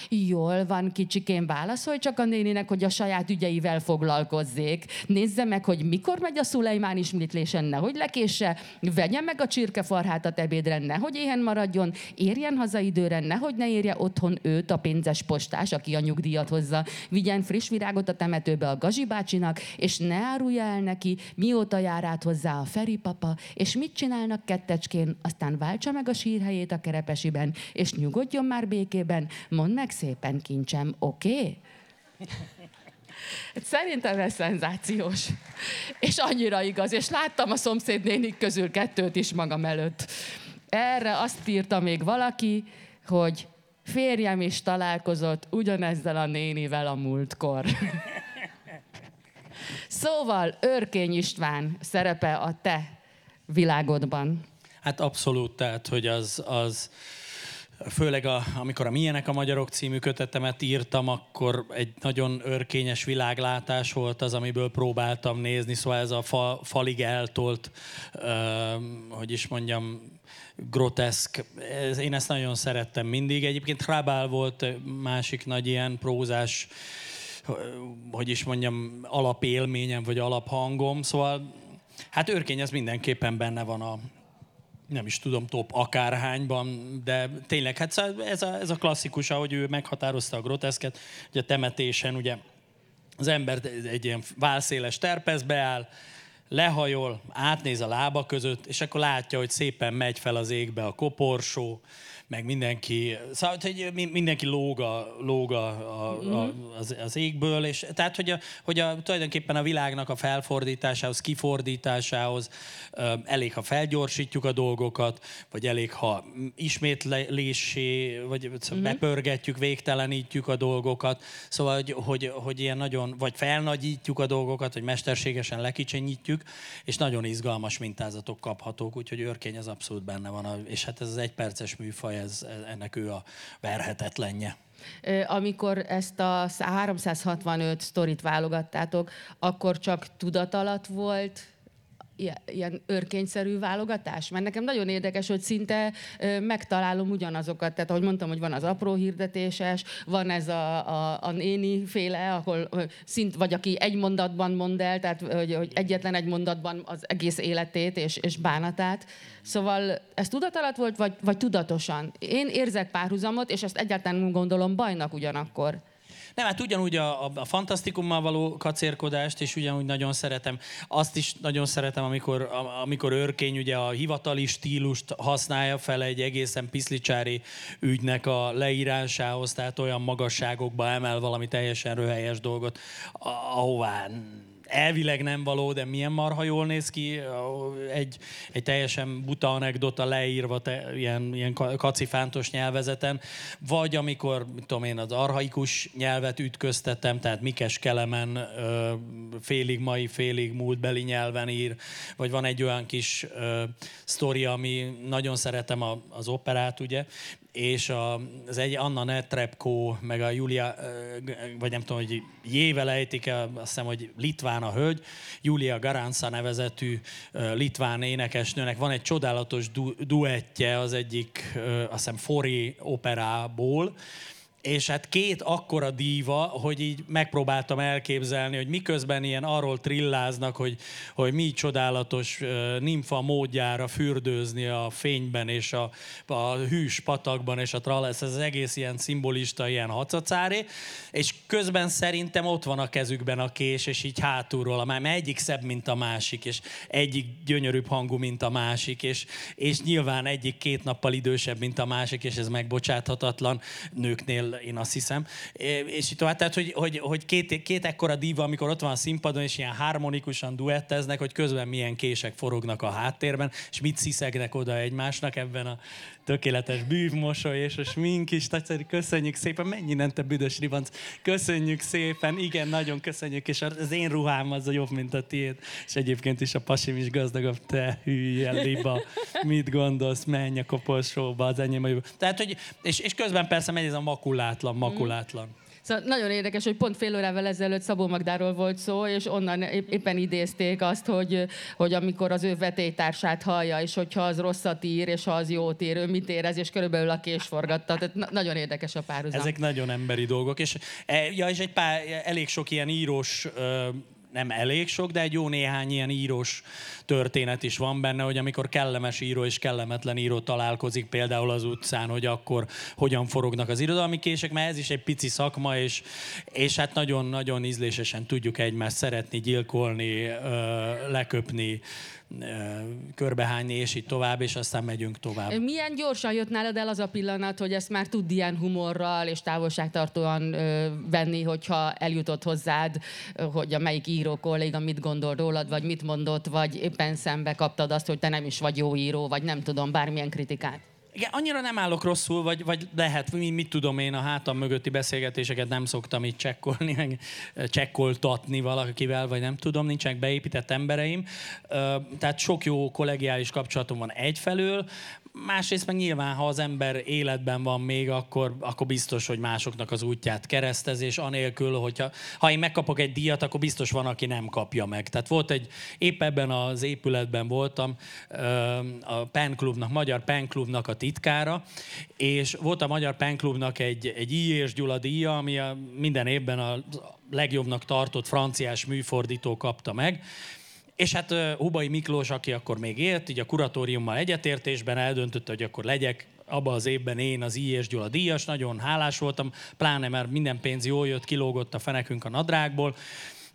Jól van, kicsikén, válaszolj csak a néninek, hogy a saját ügyeivel foglalkozzék. Nézze meg, hogy mikor megy a Szulejmán ismétlésen, nehogy lekésse, vegye meg a csirkefarhátat ebédre, nehogy éhen maradjon, érjen haza időre, nehogy ne érje otthon őt a pénzes postás, aki a nyugdíjat hozza, vigyen friss virágot a temetőbe a Gazi bácsinak, és ne árulja el neki, mióta jár át hozzá a Feri papa, és mit csinálnak kettecskén, aztán váltsa meg a sírhelyét a kerepesiben, és nyugodjon már békében, mondd meg szépen, kincsem, oké? Okay? Szerintem ez szenzációs. És annyira igaz. És láttam a szomszédnénik közül kettőt is magam előtt. Erre azt írta még valaki, hogy férjem is találkozott ugyanezzel a nénivel a múltkor. Szóval Örkény István szerepe a te világodban. Hát abszolút, tehát, hogy az, az főleg a, amikor a Milyenek a Magyarok című kötetemet írtam, akkor egy nagyon örkényes világlátás volt az, amiből próbáltam nézni, szóval ez a fa, falig eltolt, uh, hogy is mondjam, groteszk. Ez, én ezt nagyon szerettem mindig. Egyébként Hrabál volt másik nagy ilyen prózás, hogy is mondjam, alapélményem, vagy alaphangom. Szóval hát őrkény az mindenképpen benne van a, nem is tudom, top akárhányban, de tényleg, hát szóval ez a, ez a klasszikus, ahogy ő meghatározta a groteszket, hogy a temetésen ugye az ember egy ilyen válszéles terpezbe áll, lehajol, átnéz a lába között, és akkor látja, hogy szépen megy fel az égbe a koporsó, meg mindenki, szóval, hogy mindenki lóga, lóga a, a, mhm. az, az égből, és tehát, hogy, a, hogy a, tulajdonképpen a világnak a felfordításához, kifordításához elég, ha felgyorsítjuk a dolgokat, vagy elég, ha ismétlésé, vagy uh-huh. bepörgetjük, végtelenítjük a dolgokat, szóval, hogy, hogy, hogy ilyen nagyon, vagy felnagyítjuk a dolgokat, vagy mesterségesen lekicsinyítjük, és nagyon izgalmas mintázatok kaphatók, úgyhogy őrkény az abszolút benne van, és hát ez az egyperces műfaj, ez, ennek ő a verhetetlenje. Amikor ezt a 365 sztorit válogattátok, akkor csak tudat alatt volt ilyen örkényszerű válogatás? Mert nekem nagyon érdekes, hogy szinte megtalálom ugyanazokat. Tehát ahogy mondtam, hogy van az apró hirdetéses, van ez a, a, a néni féle, ahol szint, vagy aki egy mondatban mond el, tehát hogy, hogy egyetlen egy mondatban az egész életét és, és bánatát. Szóval ez tudat alatt volt, vagy, vagy tudatosan? Én érzek párhuzamot, és ezt egyáltalán gondolom bajnak ugyanakkor. Nem, hát ugyanúgy a, a, a fantasztikummal való kacérkodást, és ugyanúgy nagyon szeretem. Azt is nagyon szeretem, amikor, a, amikor őrkény ugye a hivatali stílust használja fel egy egészen piszlicsári ügynek a leírásához, tehát olyan magasságokba emel valami teljesen röhelyes dolgot, ahová elvileg nem való, de milyen marha jól néz ki, egy, egy teljesen buta anekdota leírva te, ilyen, ilyen kacifántos nyelvezeten, vagy amikor, tudom én, az arhaikus nyelvet ütköztetem, tehát Mikes Kelemen félig mai, félig múltbeli nyelven ír, vagy van egy olyan kis sztori, ami nagyon szeretem az operát, ugye, és a, az egy Anna Netrebko, meg a Julia, vagy nem tudom, hogy jével ejtik azt hiszem, hogy Litván a hölgy, Julia Garanca nevezetű litván énekesnőnek. Van egy csodálatos du- duettje az egyik, azt hiszem, Fori operából, és hát két akkora díva, hogy így megpróbáltam elképzelni, hogy miközben ilyen arról trilláznak, hogy, hogy mi csodálatos nimfa módjára fürdőzni a fényben és a, a hűs patakban és a tralesz, ez az egész ilyen szimbolista, ilyen hacacáré, és közben szerintem ott van a kezükben a kés, és így hátulról, mert egyik szebb, mint a másik, és egyik gyönyörűbb hangú, mint a másik, és, és nyilván egyik két nappal idősebb, mint a másik, és ez megbocsáthatatlan nőknél én azt hiszem. És így tovább, tehát, hogy, hogy, hogy két, két ekkora díva, amikor ott van a színpadon, és ilyen harmonikusan duetteznek, hogy közben milyen kések forognak a háttérben, és mit sziszegnek oda egymásnak ebben a tökéletes bűvmosoly és a smink is. Nagyszerű, köszönjük szépen. Mennyi nem te büdös ribanc. Köszönjük szépen. Igen, nagyon köszönjük. És az én ruhám az a jobb, mint a tiéd. És egyébként is a pasim is gazdagabb. Te hülye liba. Mit gondolsz? Menj a koporsóba, az enyém. Tehát, hogy, és, és közben persze megy ez a makulátlan, makulátlan. Mm. Szóval nagyon érdekes, hogy pont fél órával ezelőtt Szabó Magdáról volt szó, és onnan éppen idézték azt, hogy, hogy amikor az ő vetélytársát hallja, és hogyha az rosszat ír, és ha az jót ír, ő mit érez, és körülbelül a kés forgatta. Tehát na- nagyon érdekes a párhuzam. Ezek nagyon emberi dolgok, és, e, ja, és egy pár, elég sok ilyen írós nem elég sok, de egy jó néhány ilyen írós történet is van benne, hogy amikor kellemes író és kellemetlen író találkozik például az utcán, hogy akkor hogyan forognak az irodalmi kések, mert ez is egy pici szakma, és, és hát nagyon-nagyon ízlésesen tudjuk egymást szeretni, gyilkolni, leköpni, körbehányni, és így tovább, és aztán megyünk tovább. Milyen gyorsan jött nálad el az a pillanat, hogy ezt már tud ilyen humorral és távolságtartóan ö, venni, hogyha eljutott hozzád, hogy a melyik író kolléga mit gondol rólad, vagy mit mondott, vagy éppen szembe kaptad azt, hogy te nem is vagy jó író, vagy nem tudom, bármilyen kritikát? Igen, annyira nem állok rosszul, vagy, vagy lehet, mit, mit tudom én, a hátam mögötti beszélgetéseket nem szoktam így csekkolni, meg csekkoltatni valakivel, vagy nem tudom, nincsenek beépített embereim. Tehát sok jó kollegiális kapcsolatom van egyfelől, Másrészt meg nyilván, ha az ember életben van még, akkor, akkor biztos, hogy másoknak az útját keresztez, és anélkül, hogyha ha én megkapok egy díjat, akkor biztos van, aki nem kapja meg. Tehát volt egy, épp ebben az épületben voltam, a Pen Klubnak, Magyar Pen Klubnak a titkára, és volt a Magyar Pen Klubnak egy, egy I. és Gyula díja, ami a, minden évben a legjobbnak tartott franciás műfordító kapta meg, és hát Hubai Miklós, aki akkor még élt, így a kuratóriummal egyetértésben eldöntötte, hogy akkor legyek abban az évben én az I. és Gyula díjas, nagyon hálás voltam, pláne mert minden pénz jól jött, kilógott a fenekünk a nadrágból,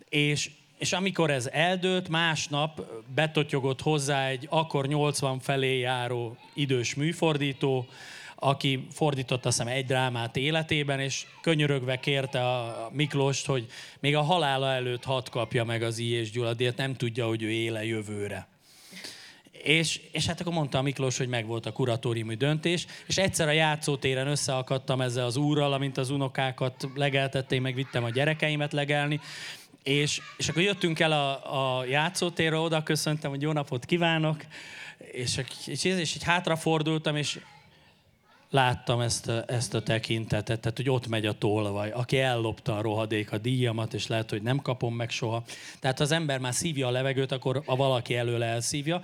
és és amikor ez eldőlt, másnap betotyogott hozzá egy akkor 80 felé járó idős műfordító, aki fordított azt hiszem egy drámát életében, és könyörögve kérte a Miklóst, hogy még a halála előtt hat kapja meg az I. és Gyula díjat, nem tudja, hogy ő éle jövőre. És, és hát akkor mondta a Miklós, hogy megvolt a kuratóriumi döntés, és egyszer a játszótéren összeakadtam ezzel az úrral, amint az unokákat legeltették, meg vittem a gyerekeimet legelni, és, és akkor jöttünk el a, a játszótérre, oda köszöntem, hogy jó napot kívánok, és, és, és így hátrafordultam, és láttam ezt ezt a tekintetet, tehát hogy ott megy a tolvaj, aki ellopta a rohadék a díjamat, és lehet, hogy nem kapom meg soha. Tehát az ember már szívja a levegőt, akkor a valaki előle elszívja.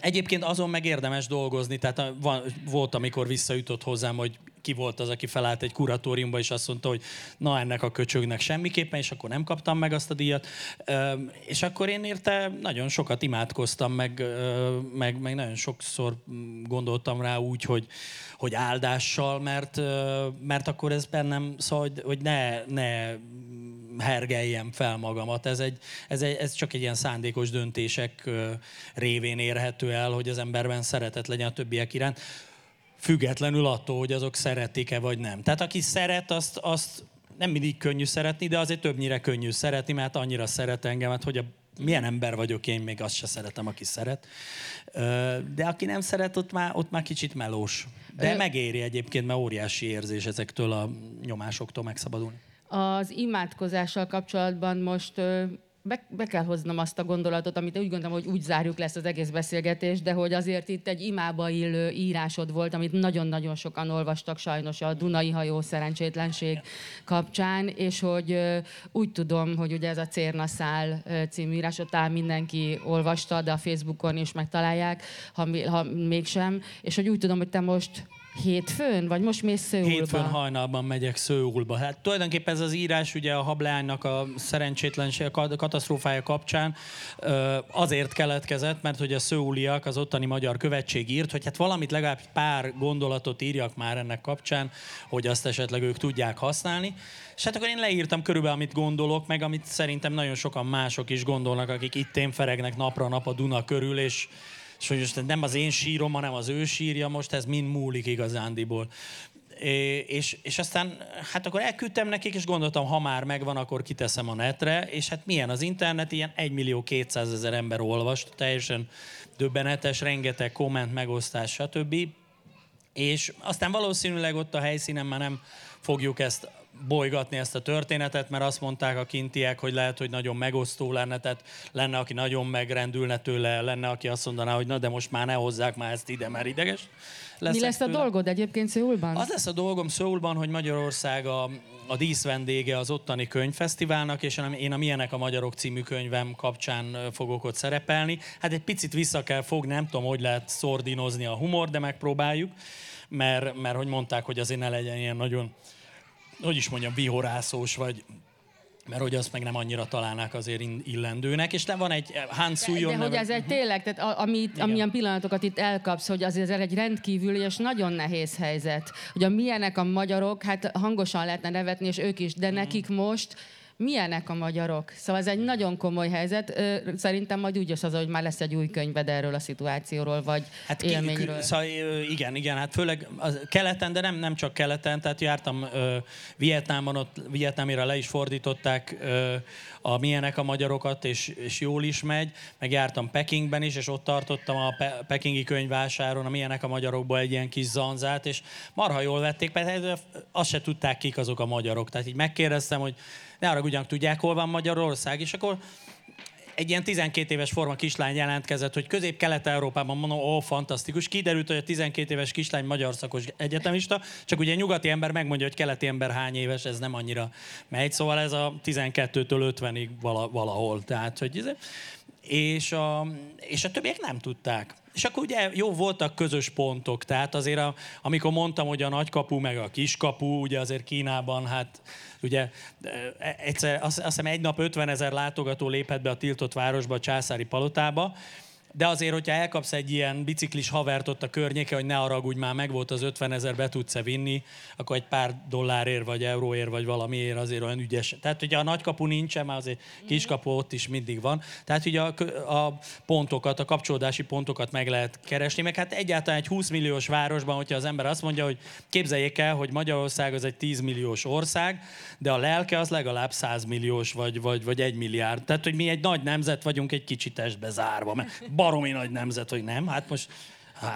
Egyébként azon meg érdemes dolgozni, tehát van, volt, amikor visszajutott hozzám, hogy ki volt az, aki felállt egy kuratóriumba, és azt mondta, hogy na ennek a köcsögnek semmiképpen, és akkor nem kaptam meg azt a díjat. És akkor én érte nagyon sokat imádkoztam, meg, meg, meg nagyon sokszor gondoltam rá úgy, hogy, hogy áldással, mert, mert akkor ez bennem, szóval, hogy, hogy ne, ne hergeljem fel magamat. Ez, egy, ez, egy, ez csak egy ilyen szándékos döntések révén érhető el, hogy az emberben szeretet legyen a többiek iránt függetlenül attól, hogy azok szeretik-e vagy nem. Tehát aki szeret, azt, azt nem mindig könnyű szeretni, de azért többnyire könnyű szeretni, mert annyira szeret engemet, hogy a milyen ember vagyok én, még azt se szeretem, aki szeret. De aki nem szeret, ott már, ott már kicsit melós. De megéri egyébként, mert óriási érzés ezektől a nyomásoktól megszabadulni. Az imádkozással kapcsolatban most be, be kell hoznom azt a gondolatot, amit úgy gondolom, hogy úgy zárjuk lesz az egész beszélgetés, de hogy azért itt egy imába illő írásod volt, amit nagyon-nagyon sokan olvastak sajnos a Dunai hajó szerencsétlenség kapcsán, és hogy úgy tudom, hogy ugye ez a Cérnaszál című írásod, talán mindenki olvasta, de a Facebookon is megtalálják, ha, ha mégsem, és hogy úgy tudom, hogy te most Hétfőn? Vagy most mész Szőulba? Hétfőn hajnalban megyek Szőulba. Hát tulajdonképpen ez az írás ugye a hableánynak a szerencsétlenség, a katasztrófája kapcsán azért keletkezett, mert hogy a szőuliak, az ottani magyar követség írt, hogy hát valamit legalább pár gondolatot írjak már ennek kapcsán, hogy azt esetleg ők tudják használni. És hát akkor én leírtam körülbelül, amit gondolok, meg amit szerintem nagyon sokan mások is gondolnak, akik itt feregnek napra nap a Duna körül, és és hogy most nem az én sírom, hanem az ő sírja most, ez mind múlik igazándiból. És, és aztán hát akkor elküldtem nekik, és gondoltam, ha már megvan, akkor kiteszem a netre, és hát milyen az internet, ilyen 1 millió 200 ezer ember olvast, teljesen döbbenetes, rengeteg komment, megosztás, stb. És aztán valószínűleg ott a helyszínen már nem fogjuk ezt bolygatni ezt a történetet, mert azt mondták a kintiek, hogy lehet, hogy nagyon megosztó lenne, tehát lenne, aki nagyon megrendülne tőle, lenne, aki azt mondaná, hogy na de most már ne hozzák már ezt ide, mert ideges. Mi lesz a tőle. dolgod egyébként Szőulban? Az lesz a dolgom Szőulban, hogy Magyarország a, a díszvendége az ottani könyvfesztiválnak, és én a Milyenek a Magyarok című könyvem kapcsán fogok ott szerepelni. Hát egy picit vissza kell fogni, nem tudom, hogy lehet szordinozni a humor, de megpróbáljuk, mert, mert hogy mondták, hogy azért ne legyen ilyen nagyon hogy is mondjam, vihorászós, vagy mert hogy azt meg nem annyira találnák azért illendőnek, és nem van egy eh, Hans De, de hogy ez egy tényleg, tehát amit, amilyen pillanatokat itt elkapsz, hogy azért ez egy rendkívüli és nagyon nehéz helyzet. Hogy a milyenek a magyarok, hát hangosan lehetne nevetni, és ők is, de mm. nekik most milyenek a magyarok. Szóval ez egy nagyon komoly helyzet. Szerintem majd úgy az, hogy már lesz egy új könyved erről a szituációról, vagy hát élményről. Ki, szóval igen, igen, hát főleg az keleten, de nem, nem csak keleten, tehát jártam uh, Vietnámban, ott Vietnámira le is fordították a milyenek a magyarokat, és, és jól is megy, meg jártam Pekingben is, és ott tartottam a Pe- pekingi könyvásáron a milyenek a magyarokból egy ilyen kis zanzát, és marha jól vették, mert azt se tudták kik azok a magyarok. Tehát így megkérdeztem, hogy ne arra ugyanak tudják, hol van Magyarország, és akkor egy ilyen 12 éves forma kislány jelentkezett, hogy közép-kelet-európában mondom, ó, fantasztikus. Kiderült, hogy a 12 éves kislány magyar szakos egyetemista, csak ugye nyugati ember megmondja, hogy keleti ember hány éves, ez nem annyira megy, szóval ez a 12-től 50-ig valahol. Tehát, hogy és a, és a többiek nem tudták. És akkor ugye jó, voltak közös pontok, tehát azért a, amikor mondtam, hogy a nagykapu meg a kiskapu, ugye azért Kínában, hát ugye e, egyszer, azt, azt hiszem egy nap 50 ezer látogató léphet be a tiltott városba, a császári palotába, de azért, hogyha elkapsz egy ilyen biciklis havert ott a környéke, hogy ne haragudj, már meg volt az 50 ezer, be tudsz-e vinni, akkor egy pár dollárért, vagy euróért, vagy valamiért azért olyan ügyes. Tehát ugye a nagykapu nincsen, már azért kiskapu ott is mindig van. Tehát ugye a, a pontokat, a kapcsolódási pontokat meg lehet keresni, meg hát egyáltalán egy 20 milliós városban, hogyha az ember azt mondja, hogy képzeljék el, hogy Magyarország az egy 10 milliós ország, de a lelke az legalább 100 milliós, vagy, vagy, vagy egy milliárd. Tehát, hogy mi egy nagy nemzet vagyunk, egy kicsit testbe zárva. Mert baromi nagy nemzet, hogy nem. Hát most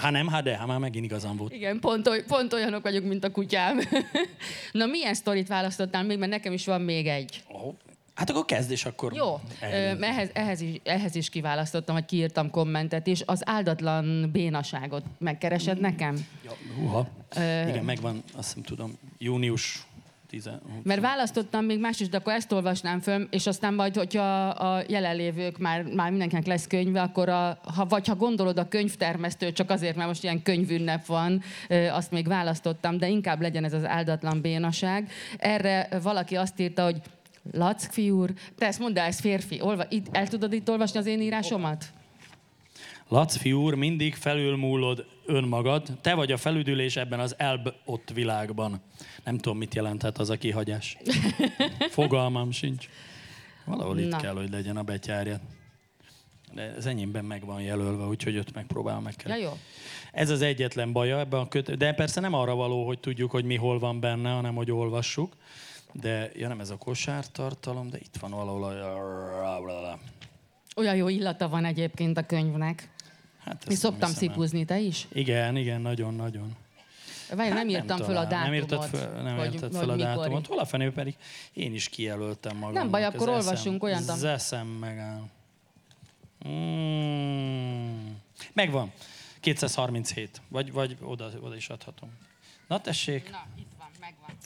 ha nem, hát de, hát már megint igazam volt. Igen, pont, oly, pont olyanok vagyunk, mint a kutyám. Na, milyen sztorit választottál még, mert nekem is van még egy. Oh. Hát akkor kezd, és akkor... Jó, ehhez, ehhez, is, ehhez is kiválasztottam, hogy kiírtam kommentet, és az áldatlan bénaságot megkeresed nekem? Ja, uha. Ö... Igen, megvan, azt hiszem tudom, június Tizen... Mert választottam még más is, de akkor ezt olvasnám föl, és aztán majd, hogyha a jelenlévők már, már mindenkinek lesz könyve, akkor a, ha, vagy ha gondolod a könyvtermesztő, csak azért, mert most ilyen könyvünnep van, azt még választottam, de inkább legyen ez az áldatlan bénaság. Erre valaki azt írta, hogy Lack úr, te ezt mondd el, ez férfi. Olva, itt, el tudod itt olvasni az én írásomat? Laci úr, mindig felülmúlod önmagad, te vagy a felüdülés ebben az elbott világban. Nem tudom, mit jelenthet az a kihagyás. Fogalmam sincs. Valahol itt Na. kell, hogy legyen a betyárja. De az enyémben meg van jelölve, úgyhogy ott megpróbálom meg kell. Ja, jó. Ez az egyetlen baja ebben a köt... De persze nem arra való, hogy tudjuk, hogy mi hol van benne, hanem hogy olvassuk. De, ja nem ez a kosártartalom, de itt van valahol a... Olyan jó illata van egyébként a könyvnek. Hát Mi szoktam szipúzni, te is? Igen, igen, nagyon-nagyon. Várj, hát nem írtam nem föl a dátumot. Nem írtad föl, nem hogy, írtad föl a dátumot. Hol a fenő pedig én is kijelöltem magam. Nem baj, akkor olvassunk olyan. Az eszem megáll. Mm. Megvan. 237. Vagy, vagy oda, oda is adhatom. Na tessék. Na, itt van, megvan.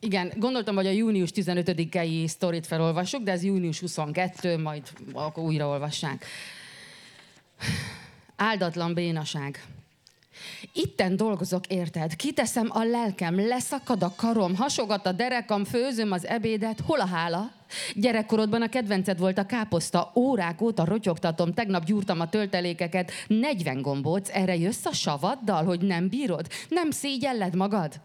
Igen, gondoltam, hogy a június 15-i sztorit felolvassuk, de ez június 22, majd akkor újraolvassák. Áldatlan bénaság. Itten dolgozok, érted? Kiteszem a lelkem, leszakad a karom, hasogat a derekam, főzöm az ebédet. Hol a hála? Gyerekkorodban a kedvenced volt a káposzta, órák óta rotyogtatom, tegnap gyúrtam a töltelékeket, 40 gombóc, erre jössz a savaddal, hogy nem bírod? Nem szégyelled magad?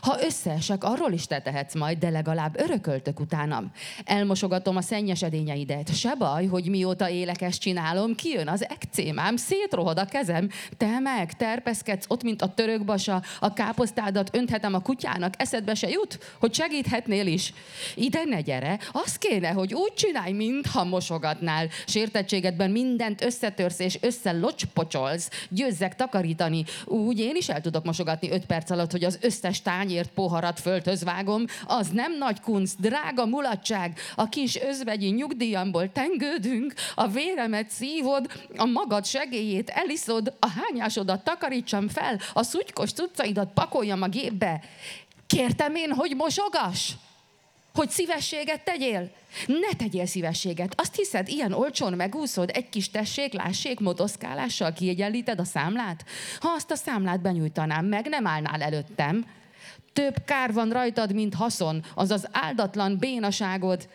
Ha összeesek, arról is te tehetsz majd, de legalább örököltök utánam. Elmosogatom a szennyes edényeidet. Se baj, hogy mióta élek ezt csinálom, kijön az ekcémám, szétrohad a kezem. Te meg terpeszkedsz ott, mint a törökbasa, a káposztádat önthetem a kutyának, eszedbe se jut, hogy segíthetnél is. Ide ne gyere, az kéne, hogy úgy csinálj, mintha mosogatnál. Sértettségedben mindent összetörsz és összelocspocsolsz. Győzzek takarítani. Úgy én is el tudok mosogatni öt perc alatt, hogy az összes tányért poharat földhöz vágom, az nem nagy kunst, drága mulatság, a kis özvegyi nyugdíjamból tengődünk, a véremet szívod, a magad segélyét eliszod, a hányásodat takarítsam fel, a szutykos cuccaidat pakoljam a gépbe. Kértem én, hogy mosogas? Hogy szívességet tegyél? Ne tegyél szívességet. Azt hiszed, ilyen olcsón megúszod, egy kis tessék, lássék, motoszkálással kiegyenlíted a számlát? Ha azt a számlát benyújtanám, meg nem állnál előttem, több kár van rajtad, mint haszon, azaz áldatlan bénaságod.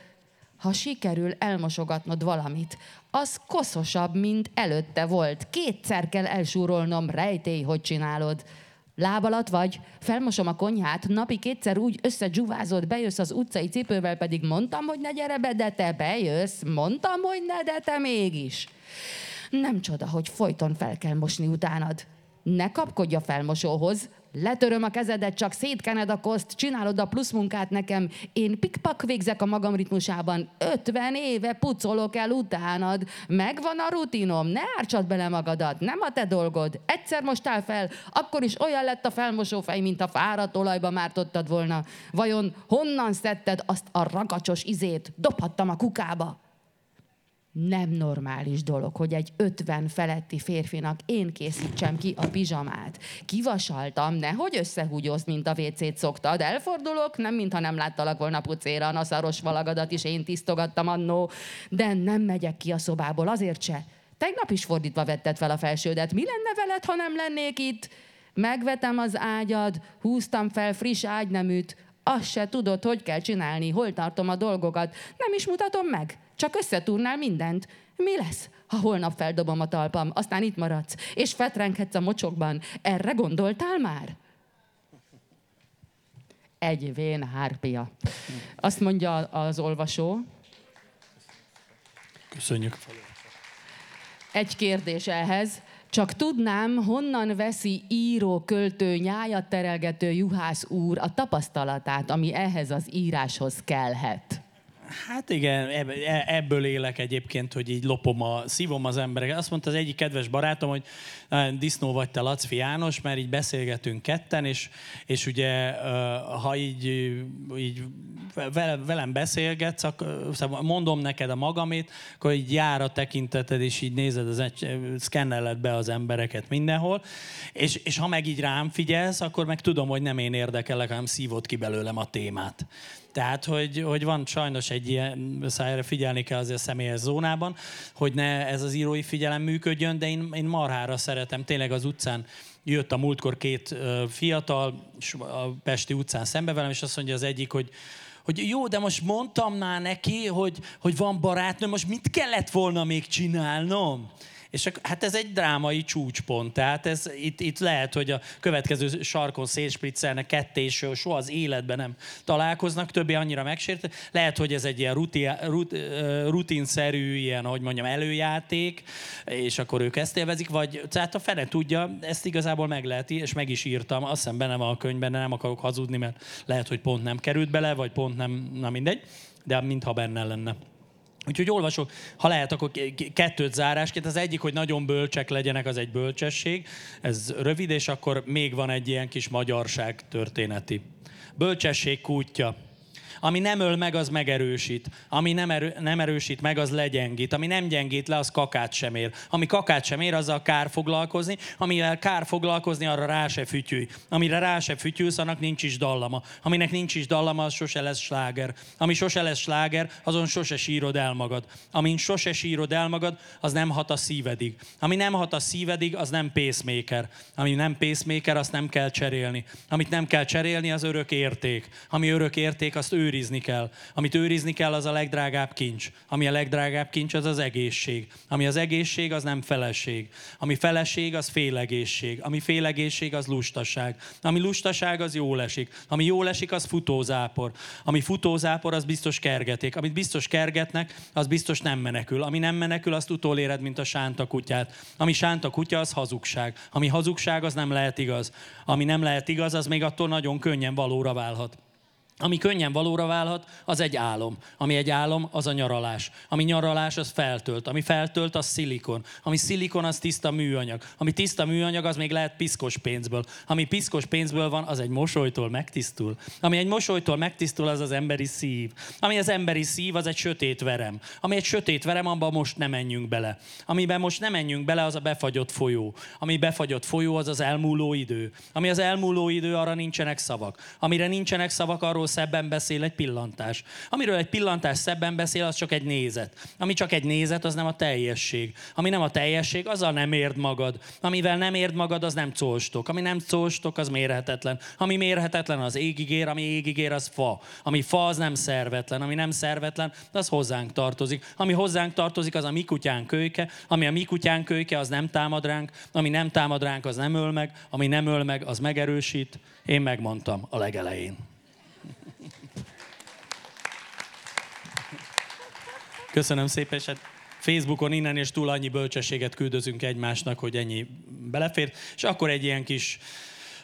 Ha sikerül elmosogatnod valamit, az koszosabb, mint előtte volt. Kétszer kell elsúrolnom, rejtély, hogy csinálod. Láb alatt vagy, felmosom a konyhát, napi kétszer úgy összedzsuvázod, bejössz az utcai cipővel, pedig mondtam, hogy ne gyere be, de te bejössz, mondtam, hogy ne, de te mégis. Nem csoda, hogy folyton fel kell mosni utánad. Ne kapkodj a felmosóhoz, letöröm a kezedet, csak szétkened a koszt, csinálod a plusz munkát nekem, én pikpak végzek a magam ritmusában, 50 éve pucolok el utánad, megvan a rutinom, ne ártsad bele magadat, nem a te dolgod, egyszer mostál fel, akkor is olyan lett a felmosófej, mint a fáradt olajba mártottad volna. Vajon honnan szedted azt a ragacsos izét? Dobhattam a kukába nem normális dolog, hogy egy 50 feletti férfinak én készítsem ki a pizsamát. Kivasaltam, nehogy összehúgyozd, mint a WC-t szoktad. Elfordulok, nem mintha nem láttalak volna pucéra, a szaros valagadat is én tisztogattam annó, de nem megyek ki a szobából, azért se. Tegnap is fordítva vetted fel a felsődet. Mi lenne veled, ha nem lennék itt? Megvetem az ágyad, húztam fel friss ágyneműt, azt se tudod, hogy kell csinálni, hol tartom a dolgokat. Nem is mutatom meg. Csak összetúrnál mindent. Mi lesz, ha holnap feldobom a talpam, aztán itt maradsz, és fetrenghetsz a mocsokban. Erre gondoltál már? Egy vén hárpia. Azt mondja az olvasó. Köszönjük. Egy kérdés ehhez. Csak tudnám, honnan veszi író, költő, nyájat terelgető juhász úr a tapasztalatát, ami ehhez az íráshoz kellhet. Hát igen, e, ebből élek egyébként, hogy így lopom a, szívom az embereket. Azt mondta az egyik kedves barátom, hogy disznó vagy te, Lacfi János, mert így beszélgetünk ketten, és, és ugye ha így, így velem beszélgetsz, akkor szóval mondom neked a magamét, akkor így jár a tekinteted, és így nézed, az szkenneled be az embereket mindenhol, és, és ha meg így rám figyelsz, akkor meg tudom, hogy nem én érdekelek, hanem szívod ki belőlem a témát. Tehát, hogy, hogy van sajnos egy ilyen, szájára figyelni kell azért a személyes zónában, hogy ne ez az írói figyelem működjön, de én, én marhára szeretem. Tényleg az utcán jött a múltkor két fiatal a Pesti utcán szembe velem, és azt mondja az egyik, hogy hogy jó, de most mondtam már neki, hogy, hogy van barátnőm, most mit kellett volna még csinálnom? És hát ez egy drámai csúcspont. Tehát ez, itt, itt lehet, hogy a következő sarkon szélspriccelnek ketté, és soha az életben nem találkoznak, többi annyira megsért. Lehet, hogy ez egy ilyen ruti, rut, rutinszerű, ilyen, hogy mondjam, előjáték, és akkor ők ezt élvezik, vagy tehát a fene tudja, ezt igazából meg lehet, és meg is írtam, azt hiszem benne van a könyvben, de nem akarok hazudni, mert lehet, hogy pont nem került bele, vagy pont nem, na mindegy, de mintha benne lenne. Úgyhogy olvasok, ha lehet, akkor kettőt zárásként. Az egyik, hogy nagyon bölcsek legyenek, az egy bölcsesség. Ez rövid, és akkor még van egy ilyen kis magyarság történeti. Bölcsesség kútja. Ami nem öl meg, az megerősít. Ami nem, erő, nem erősít meg, az legyengít. Ami nem gyengít le, az kakát sem ér. Ami kakát sem ér, azzal kár foglalkozni. Amivel kár foglalkozni, arra rá se fütyülj. Amire rá se fütyülsz, annak nincs is dallama. Aminek nincs is dallama, az sose lesz sláger. Ami sose lesz sláger, azon sose sírod el magad. Amin sose sírod el magad, az nem hat a szívedig. Ami nem hat a szívedig, az nem pacemaker. Ami nem pacemaker, azt nem kell cserélni. Amit nem kell cserélni, az örök érték. Ami örök érték, azt őrizni kell. Amit őrizni kell, az a legdrágább kincs. Ami a legdrágább kincs, az az egészség. Ami az egészség, az nem feleség. Ami feleség, az félegészség. Ami félegészség, az lustaság. Ami lustaság, az jól esik. Ami jól esik, az futózápor. Ami futózápor, az biztos kergeték. Amit biztos kergetnek, az biztos nem menekül. Ami nem menekül, azt utoléred, mint a sánta kutyát. Ami sánta kutya, az hazugság. Ami hazugság, az nem lehet igaz. Ami nem lehet igaz, az még attól nagyon könnyen valóra válhat. Ami könnyen valóra válhat, az egy álom. Ami egy álom, az a nyaralás. Ami nyaralás, az feltölt. Ami feltölt, az szilikon. Ami szilikon, az tiszta műanyag. Ami tiszta műanyag, az még lehet piszkos pénzből. Ami piszkos pénzből van, az egy mosolytól megtisztul. Ami egy mosolytól megtisztul, az az emberi szív. Ami az emberi szív, az egy sötét verem. Ami egy sötét verem, abban most nem menjünk bele. Amiben most nem menjünk bele, az a befagyott folyó. Ami befagyott folyó, az az elmúló idő. Ami az elmúló idő, arra nincsenek szavak. Amire nincsenek szavak, arról amiről szebben beszél egy pillantás. Amiről egy pillantás szebben beszél, az csak egy nézet. Ami csak egy nézet, az nem a teljesség. Ami nem a teljesség, azzal nem érd magad. Amivel nem érd magad, az nem colstok. Ami nem colstok, az mérhetetlen. Ami mérhetetlen, az égigér, ami égigér, az fa. Ami fa, az nem szervetlen. Ami nem szervetlen, az hozzánk tartozik. Ami hozzánk tartozik, az a mi kutyánk kölyke. Ami a mi kutyánk kölyke, az nem támad ránk. Ami nem támad ránk, az nem öl meg. Ami nem öl meg, az megerősít. Én megmondtam a legelején. Köszönöm szépen, és hát Facebookon innen és túl annyi bölcsességet küldözünk egymásnak, hogy ennyi belefér. És akkor egy ilyen kis,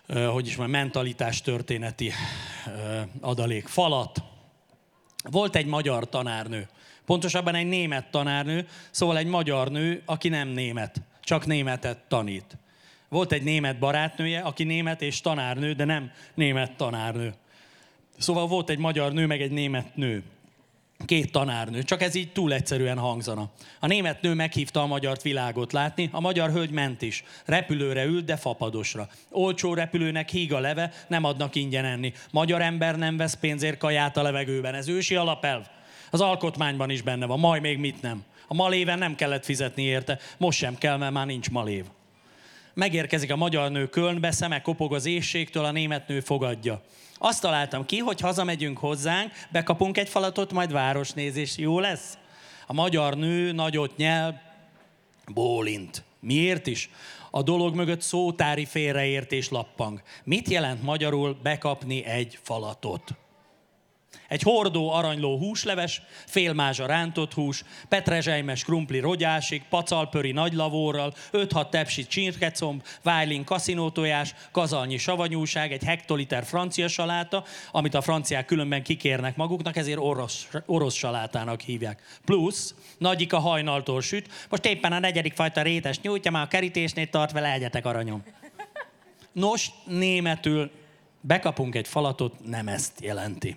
hogy is mondjam, mentalitás történeti adalék. Falat. Volt egy magyar tanárnő, pontosabban egy német tanárnő, szóval egy magyar nő, aki nem német, csak németet tanít. Volt egy német barátnője, aki német és tanárnő, de nem német tanárnő. Szóval volt egy magyar nő, meg egy német nő két tanárnő, csak ez így túl egyszerűen hangzana. A német nő meghívta a magyart világot látni, a magyar hölgy ment is. Repülőre ült, de fapadosra. Olcsó repülőnek híg a leve, nem adnak ingyen enni. Magyar ember nem vesz pénzért kaját a levegőben. Ez ősi alapelv. Az alkotmányban is benne van, majd még mit nem. A maléven nem kellett fizetni érte, most sem kell, mert már nincs malév. Megérkezik a magyar nő Kölnbe, szeme kopog az éjségtől, a német nő fogadja. Azt találtam ki, hogy hazamegyünk hozzánk, bekapunk egy falatot, majd városnézés. Jó lesz? A magyar nő nagyot nyel, bólint. Miért is? A dolog mögött szótári félreértés lappang. Mit jelent magyarul bekapni egy falatot? Egy hordó aranyló húsleves, félmázsa rántott hús, petrezselymes krumpli rogyásig, pacalpöri nagylavórral, 5-6 tepsi csirkecomb, vájlin kaszinótojás, kazalnyi savanyúság, egy hektoliter francia saláta, amit a franciák különben kikérnek maguknak, ezért orosz, orosz salátának hívják. Plusz, nagyik a hajnaltól süt, most éppen a negyedik fajta rétes nyújtja, már a kerítésnél tart vele egyetek aranyom. Nos, németül bekapunk egy falatot, nem ezt jelenti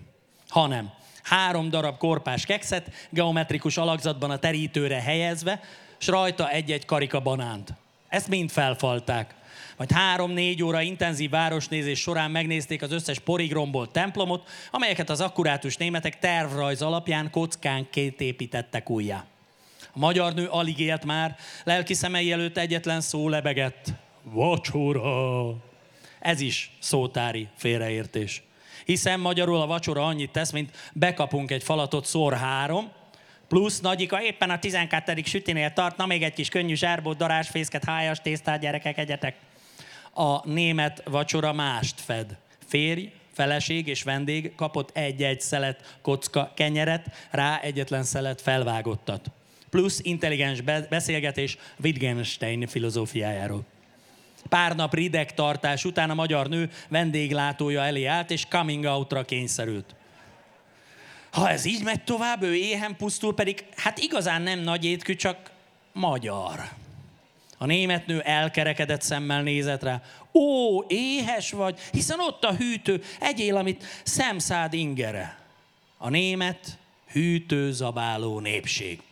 hanem három darab korpás kekszet geometrikus alakzatban a terítőre helyezve, és rajta egy-egy karika banánt. Ezt mind felfalták. Majd három-négy óra intenzív városnézés során megnézték az összes porig rombolt templomot, amelyeket az akkurátus németek tervrajz alapján kockánként építettek újjá. A magyar nő alig élt már, lelki szemei előtt egyetlen szó lebegett. Vacsora! Ez is szótári félreértés hiszen magyarul a vacsora annyit tesz, mint bekapunk egy falatot szor három, plusz nagyika éppen a 12. sütinél tart, na még egy kis könnyű zsárbót, darásfészket, hájas tésztát, gyerekek, egyetek. A német vacsora mást fed. Férj, feleség és vendég kapott egy-egy szelet kocka kenyeret, rá egyetlen szelet felvágottat. Plusz intelligens beszélgetés Wittgenstein filozófiájáról. Pár nap rideg tartás után a magyar nő vendéglátója elé állt, és coming outra kényszerült. Ha ez így megy tovább, ő éhen pusztul, pedig hát igazán nem nagy étkű, csak magyar. A német nő elkerekedett szemmel nézett rá. Ó, éhes vagy, hiszen ott a hűtő, egyél, amit szemszád ingere. a német hűtőzabáló népség.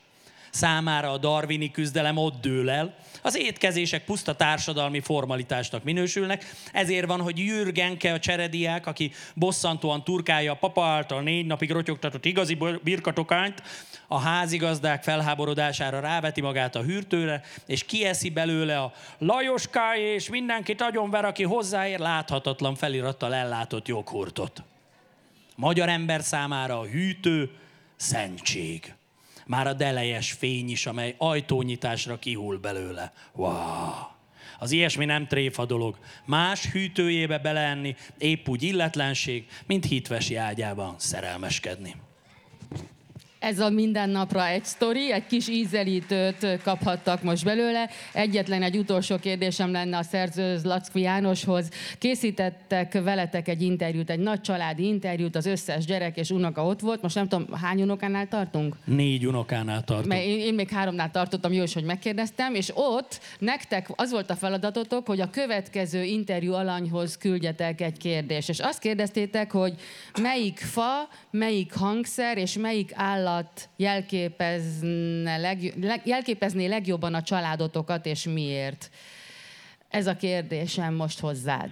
Számára a darwini küzdelem ott dől el, az étkezések puszta társadalmi formalitásnak minősülnek, ezért van, hogy Jürgenke a cserediák, aki bosszantóan turkálja a papa által négy napig rotyogtatott igazi birkatokányt, a házigazdák felháborodására ráveti magát a hűrtőre, és kieszi belőle a Lajoská és mindenkit ver, aki hozzáér láthatatlan felirattal ellátott joghurtot. Magyar ember számára a hűtő szentség. Már a delejes fény is, amely ajtónyitásra kihull belőle. Wow! Az ilyesmi nem tréfa dolog. Más hűtőjébe beleenni épp úgy illetlenség, mint hitvesi ágyában szerelmeskedni. Ez a mindennapra egy sztori, egy kis ízelítőt kaphattak most belőle. Egyetlen egy utolsó kérdésem lenne a szerző Lackvi Jánoshoz. Készítettek veletek egy interjút, egy nagy családi interjút, az összes gyerek és unoka ott volt. Most nem tudom, hány unokánál tartunk? Négy unokánál tartunk. Mert én, én még háromnál tartottam, jó is, hogy megkérdeztem, és ott nektek az volt a feladatotok, hogy a következő interjú alanyhoz küldjetek egy kérdést. És azt kérdeztétek, hogy melyik fa, melyik hangszer és melyik állat alatt jelképezne leg, jelképezné legjobban a családotokat, és miért? Ez a kérdésem most hozzád.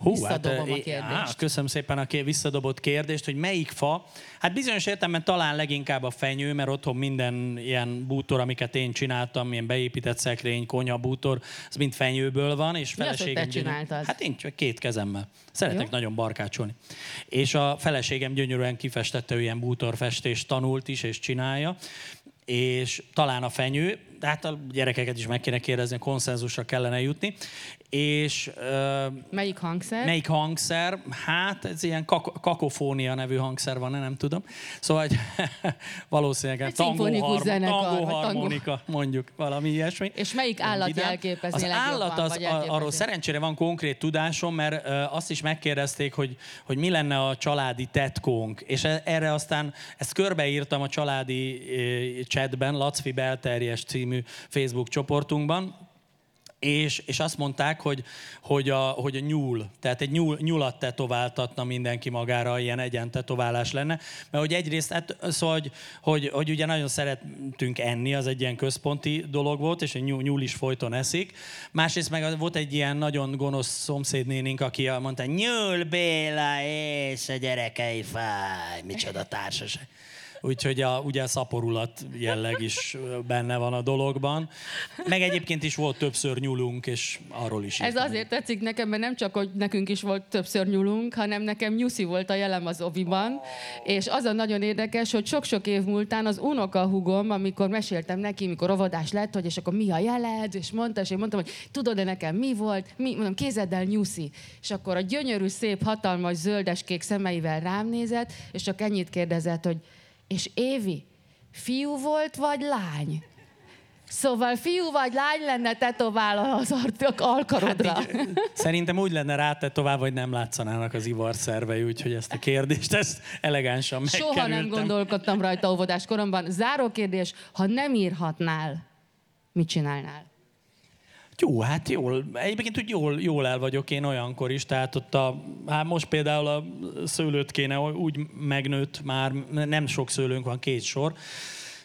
Hú, Visszadobom hát, a kérdést. Á, köszönöm szépen a visszadobott kérdést, hogy melyik fa. Hát bizonyos értelemben talán leginkább a fenyő, mert otthon minden ilyen bútor, amiket én csináltam, ilyen beépített szekrény, konya bútor, az mind fenyőből van, és feleségem... Mi az, Hát én csak két kezemmel. Szeretek Jó. nagyon barkácsolni. És a feleségem gyönyörűen kifestette, ő ilyen bútorfestést tanult is, és csinálja és talán a fenyő, de hát a gyerekeket is meg kéne kérdezni, konszenzusra kellene jutni. És, uh, melyik hangszer? Melyik hangszer? Hát ez ilyen kak- kakofónia nevű hangszer van, nem tudom. Szóval hogy valószínűleg tangó, har- tangó harmonika, mondjuk valami ilyesmi. És melyik állat jelképezni Az állat, az, a, arról szerencsére van konkrét tudásom, mert uh, azt is megkérdezték, hogy, hogy mi lenne a családi tetkónk. És e- erre aztán ezt körbeírtam a családi uh, chatben, Lacfi Belterjes című Facebook csoportunkban, és, és azt mondták, hogy, hogy, a, hogy a nyúl, tehát egy nyúl, nyulat tetováltatna mindenki magára, ilyen egyen tetoválás lenne. Mert hogy egyrészt, hát, szóval, hogy, hogy, hogy ugye nagyon szeretünk enni, az egy ilyen központi dolog volt, és a nyúl, nyúl is folyton eszik. Másrészt meg volt egy ilyen nagyon gonosz szomszédnénink, aki mondta, nyúl Béla és a gyerekei fáj, micsoda társaság. Úgyhogy a, ugye a szaporulat jelleg is benne van a dologban. Meg egyébként is volt többször nyúlunk, és arról is. Ez azért tetszik nekem, mert nem csak, hogy nekünk is volt többször nyúlunk, hanem nekem nyuszi volt a jelem az oviban. És az a nagyon érdekes, hogy sok-sok év múltán az unokahugom, amikor meséltem neki, mikor óvodás lett, hogy és akkor mi a jeled, és mondta, és én mondtam, hogy tudod-e nekem mi volt, mi, mondom, kézeddel nyuszi. És akkor a gyönyörű, szép, hatalmas, zöldeskék szemeivel rám nézett, és csak ennyit kérdezett, hogy és Évi, fiú volt vagy lány? Szóval fiú vagy lány lenne tetovál az alkarodra. Hát így, szerintem úgy lenne rá tetovál, vagy nem látszanának az ivar szervei, úgyhogy ezt a kérdést ezt elegánsan megkerültem. Soha nem gondolkodtam rajta óvodás koromban. Záró kérdés, ha nem írhatnál, mit csinálnál? Jó, hát jól, egyébként úgy jól, jól el vagyok én olyankor is, tehát ott a, hát most például a szőlőt kéne úgy megnőtt már, nem sok szőlőnk van, két sor,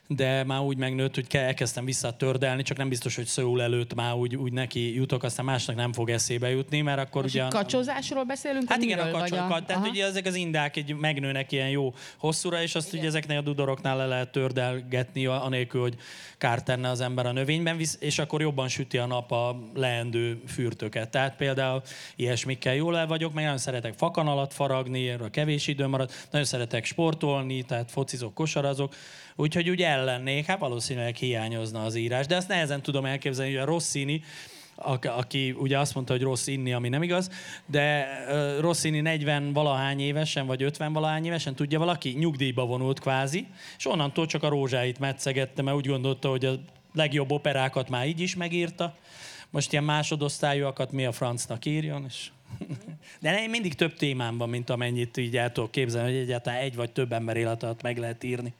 de már úgy megnőtt, hogy elkezdtem visszatördelni, csak nem biztos, hogy szól előtt már úgy, úgy neki jutok, aztán másnak nem fog eszébe jutni, mert akkor Most ugye... kacsozásról beszélünk? Hát igen, a kacsol, a... tehát ugye ezek az indák egy megnőnek ilyen jó hosszúra, és azt igen. ugye ezeknél a dudoroknál le lehet tördelgetni, anélkül, hogy kárt tenne az ember a növényben, és akkor jobban süti a nap a leendő fürtöket. Tehát például ilyesmikkel jól el vagyok, meg nagyon szeretek fakanalat faragni, erről kevés idő marad, nagyon szeretek sportolni, tehát focizok, kosarazok, Úgyhogy úgy ellennék, hát valószínűleg hiányozna az írás. De ezt nehezen tudom elképzelni, hogy a Rossini, aki ugye azt mondta, hogy rossz inni, ami nem igaz, de Rossini 40 valahány évesen, vagy 50 valahány évesen, tudja valaki, nyugdíjba vonult kvázi, és onnantól csak a rózsáit metszegette, mert úgy gondolta, hogy a legjobb operákat már így is megírta. Most ilyen másodosztályúakat mi a francnak írjon, és de én mindig több témám van, mint amennyit így el tudok képzelni, hogy egyáltalán egy vagy több ember életet meg lehet írni.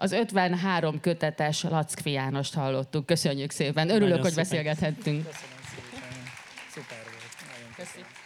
Az 53 kötetes Lackfi Jánost hallottuk. Köszönjük szépen. Örülök, Nagyon hogy szépen. beszélgethettünk. Köszönöm szépen. Szuper volt. Nagyon köszönöm.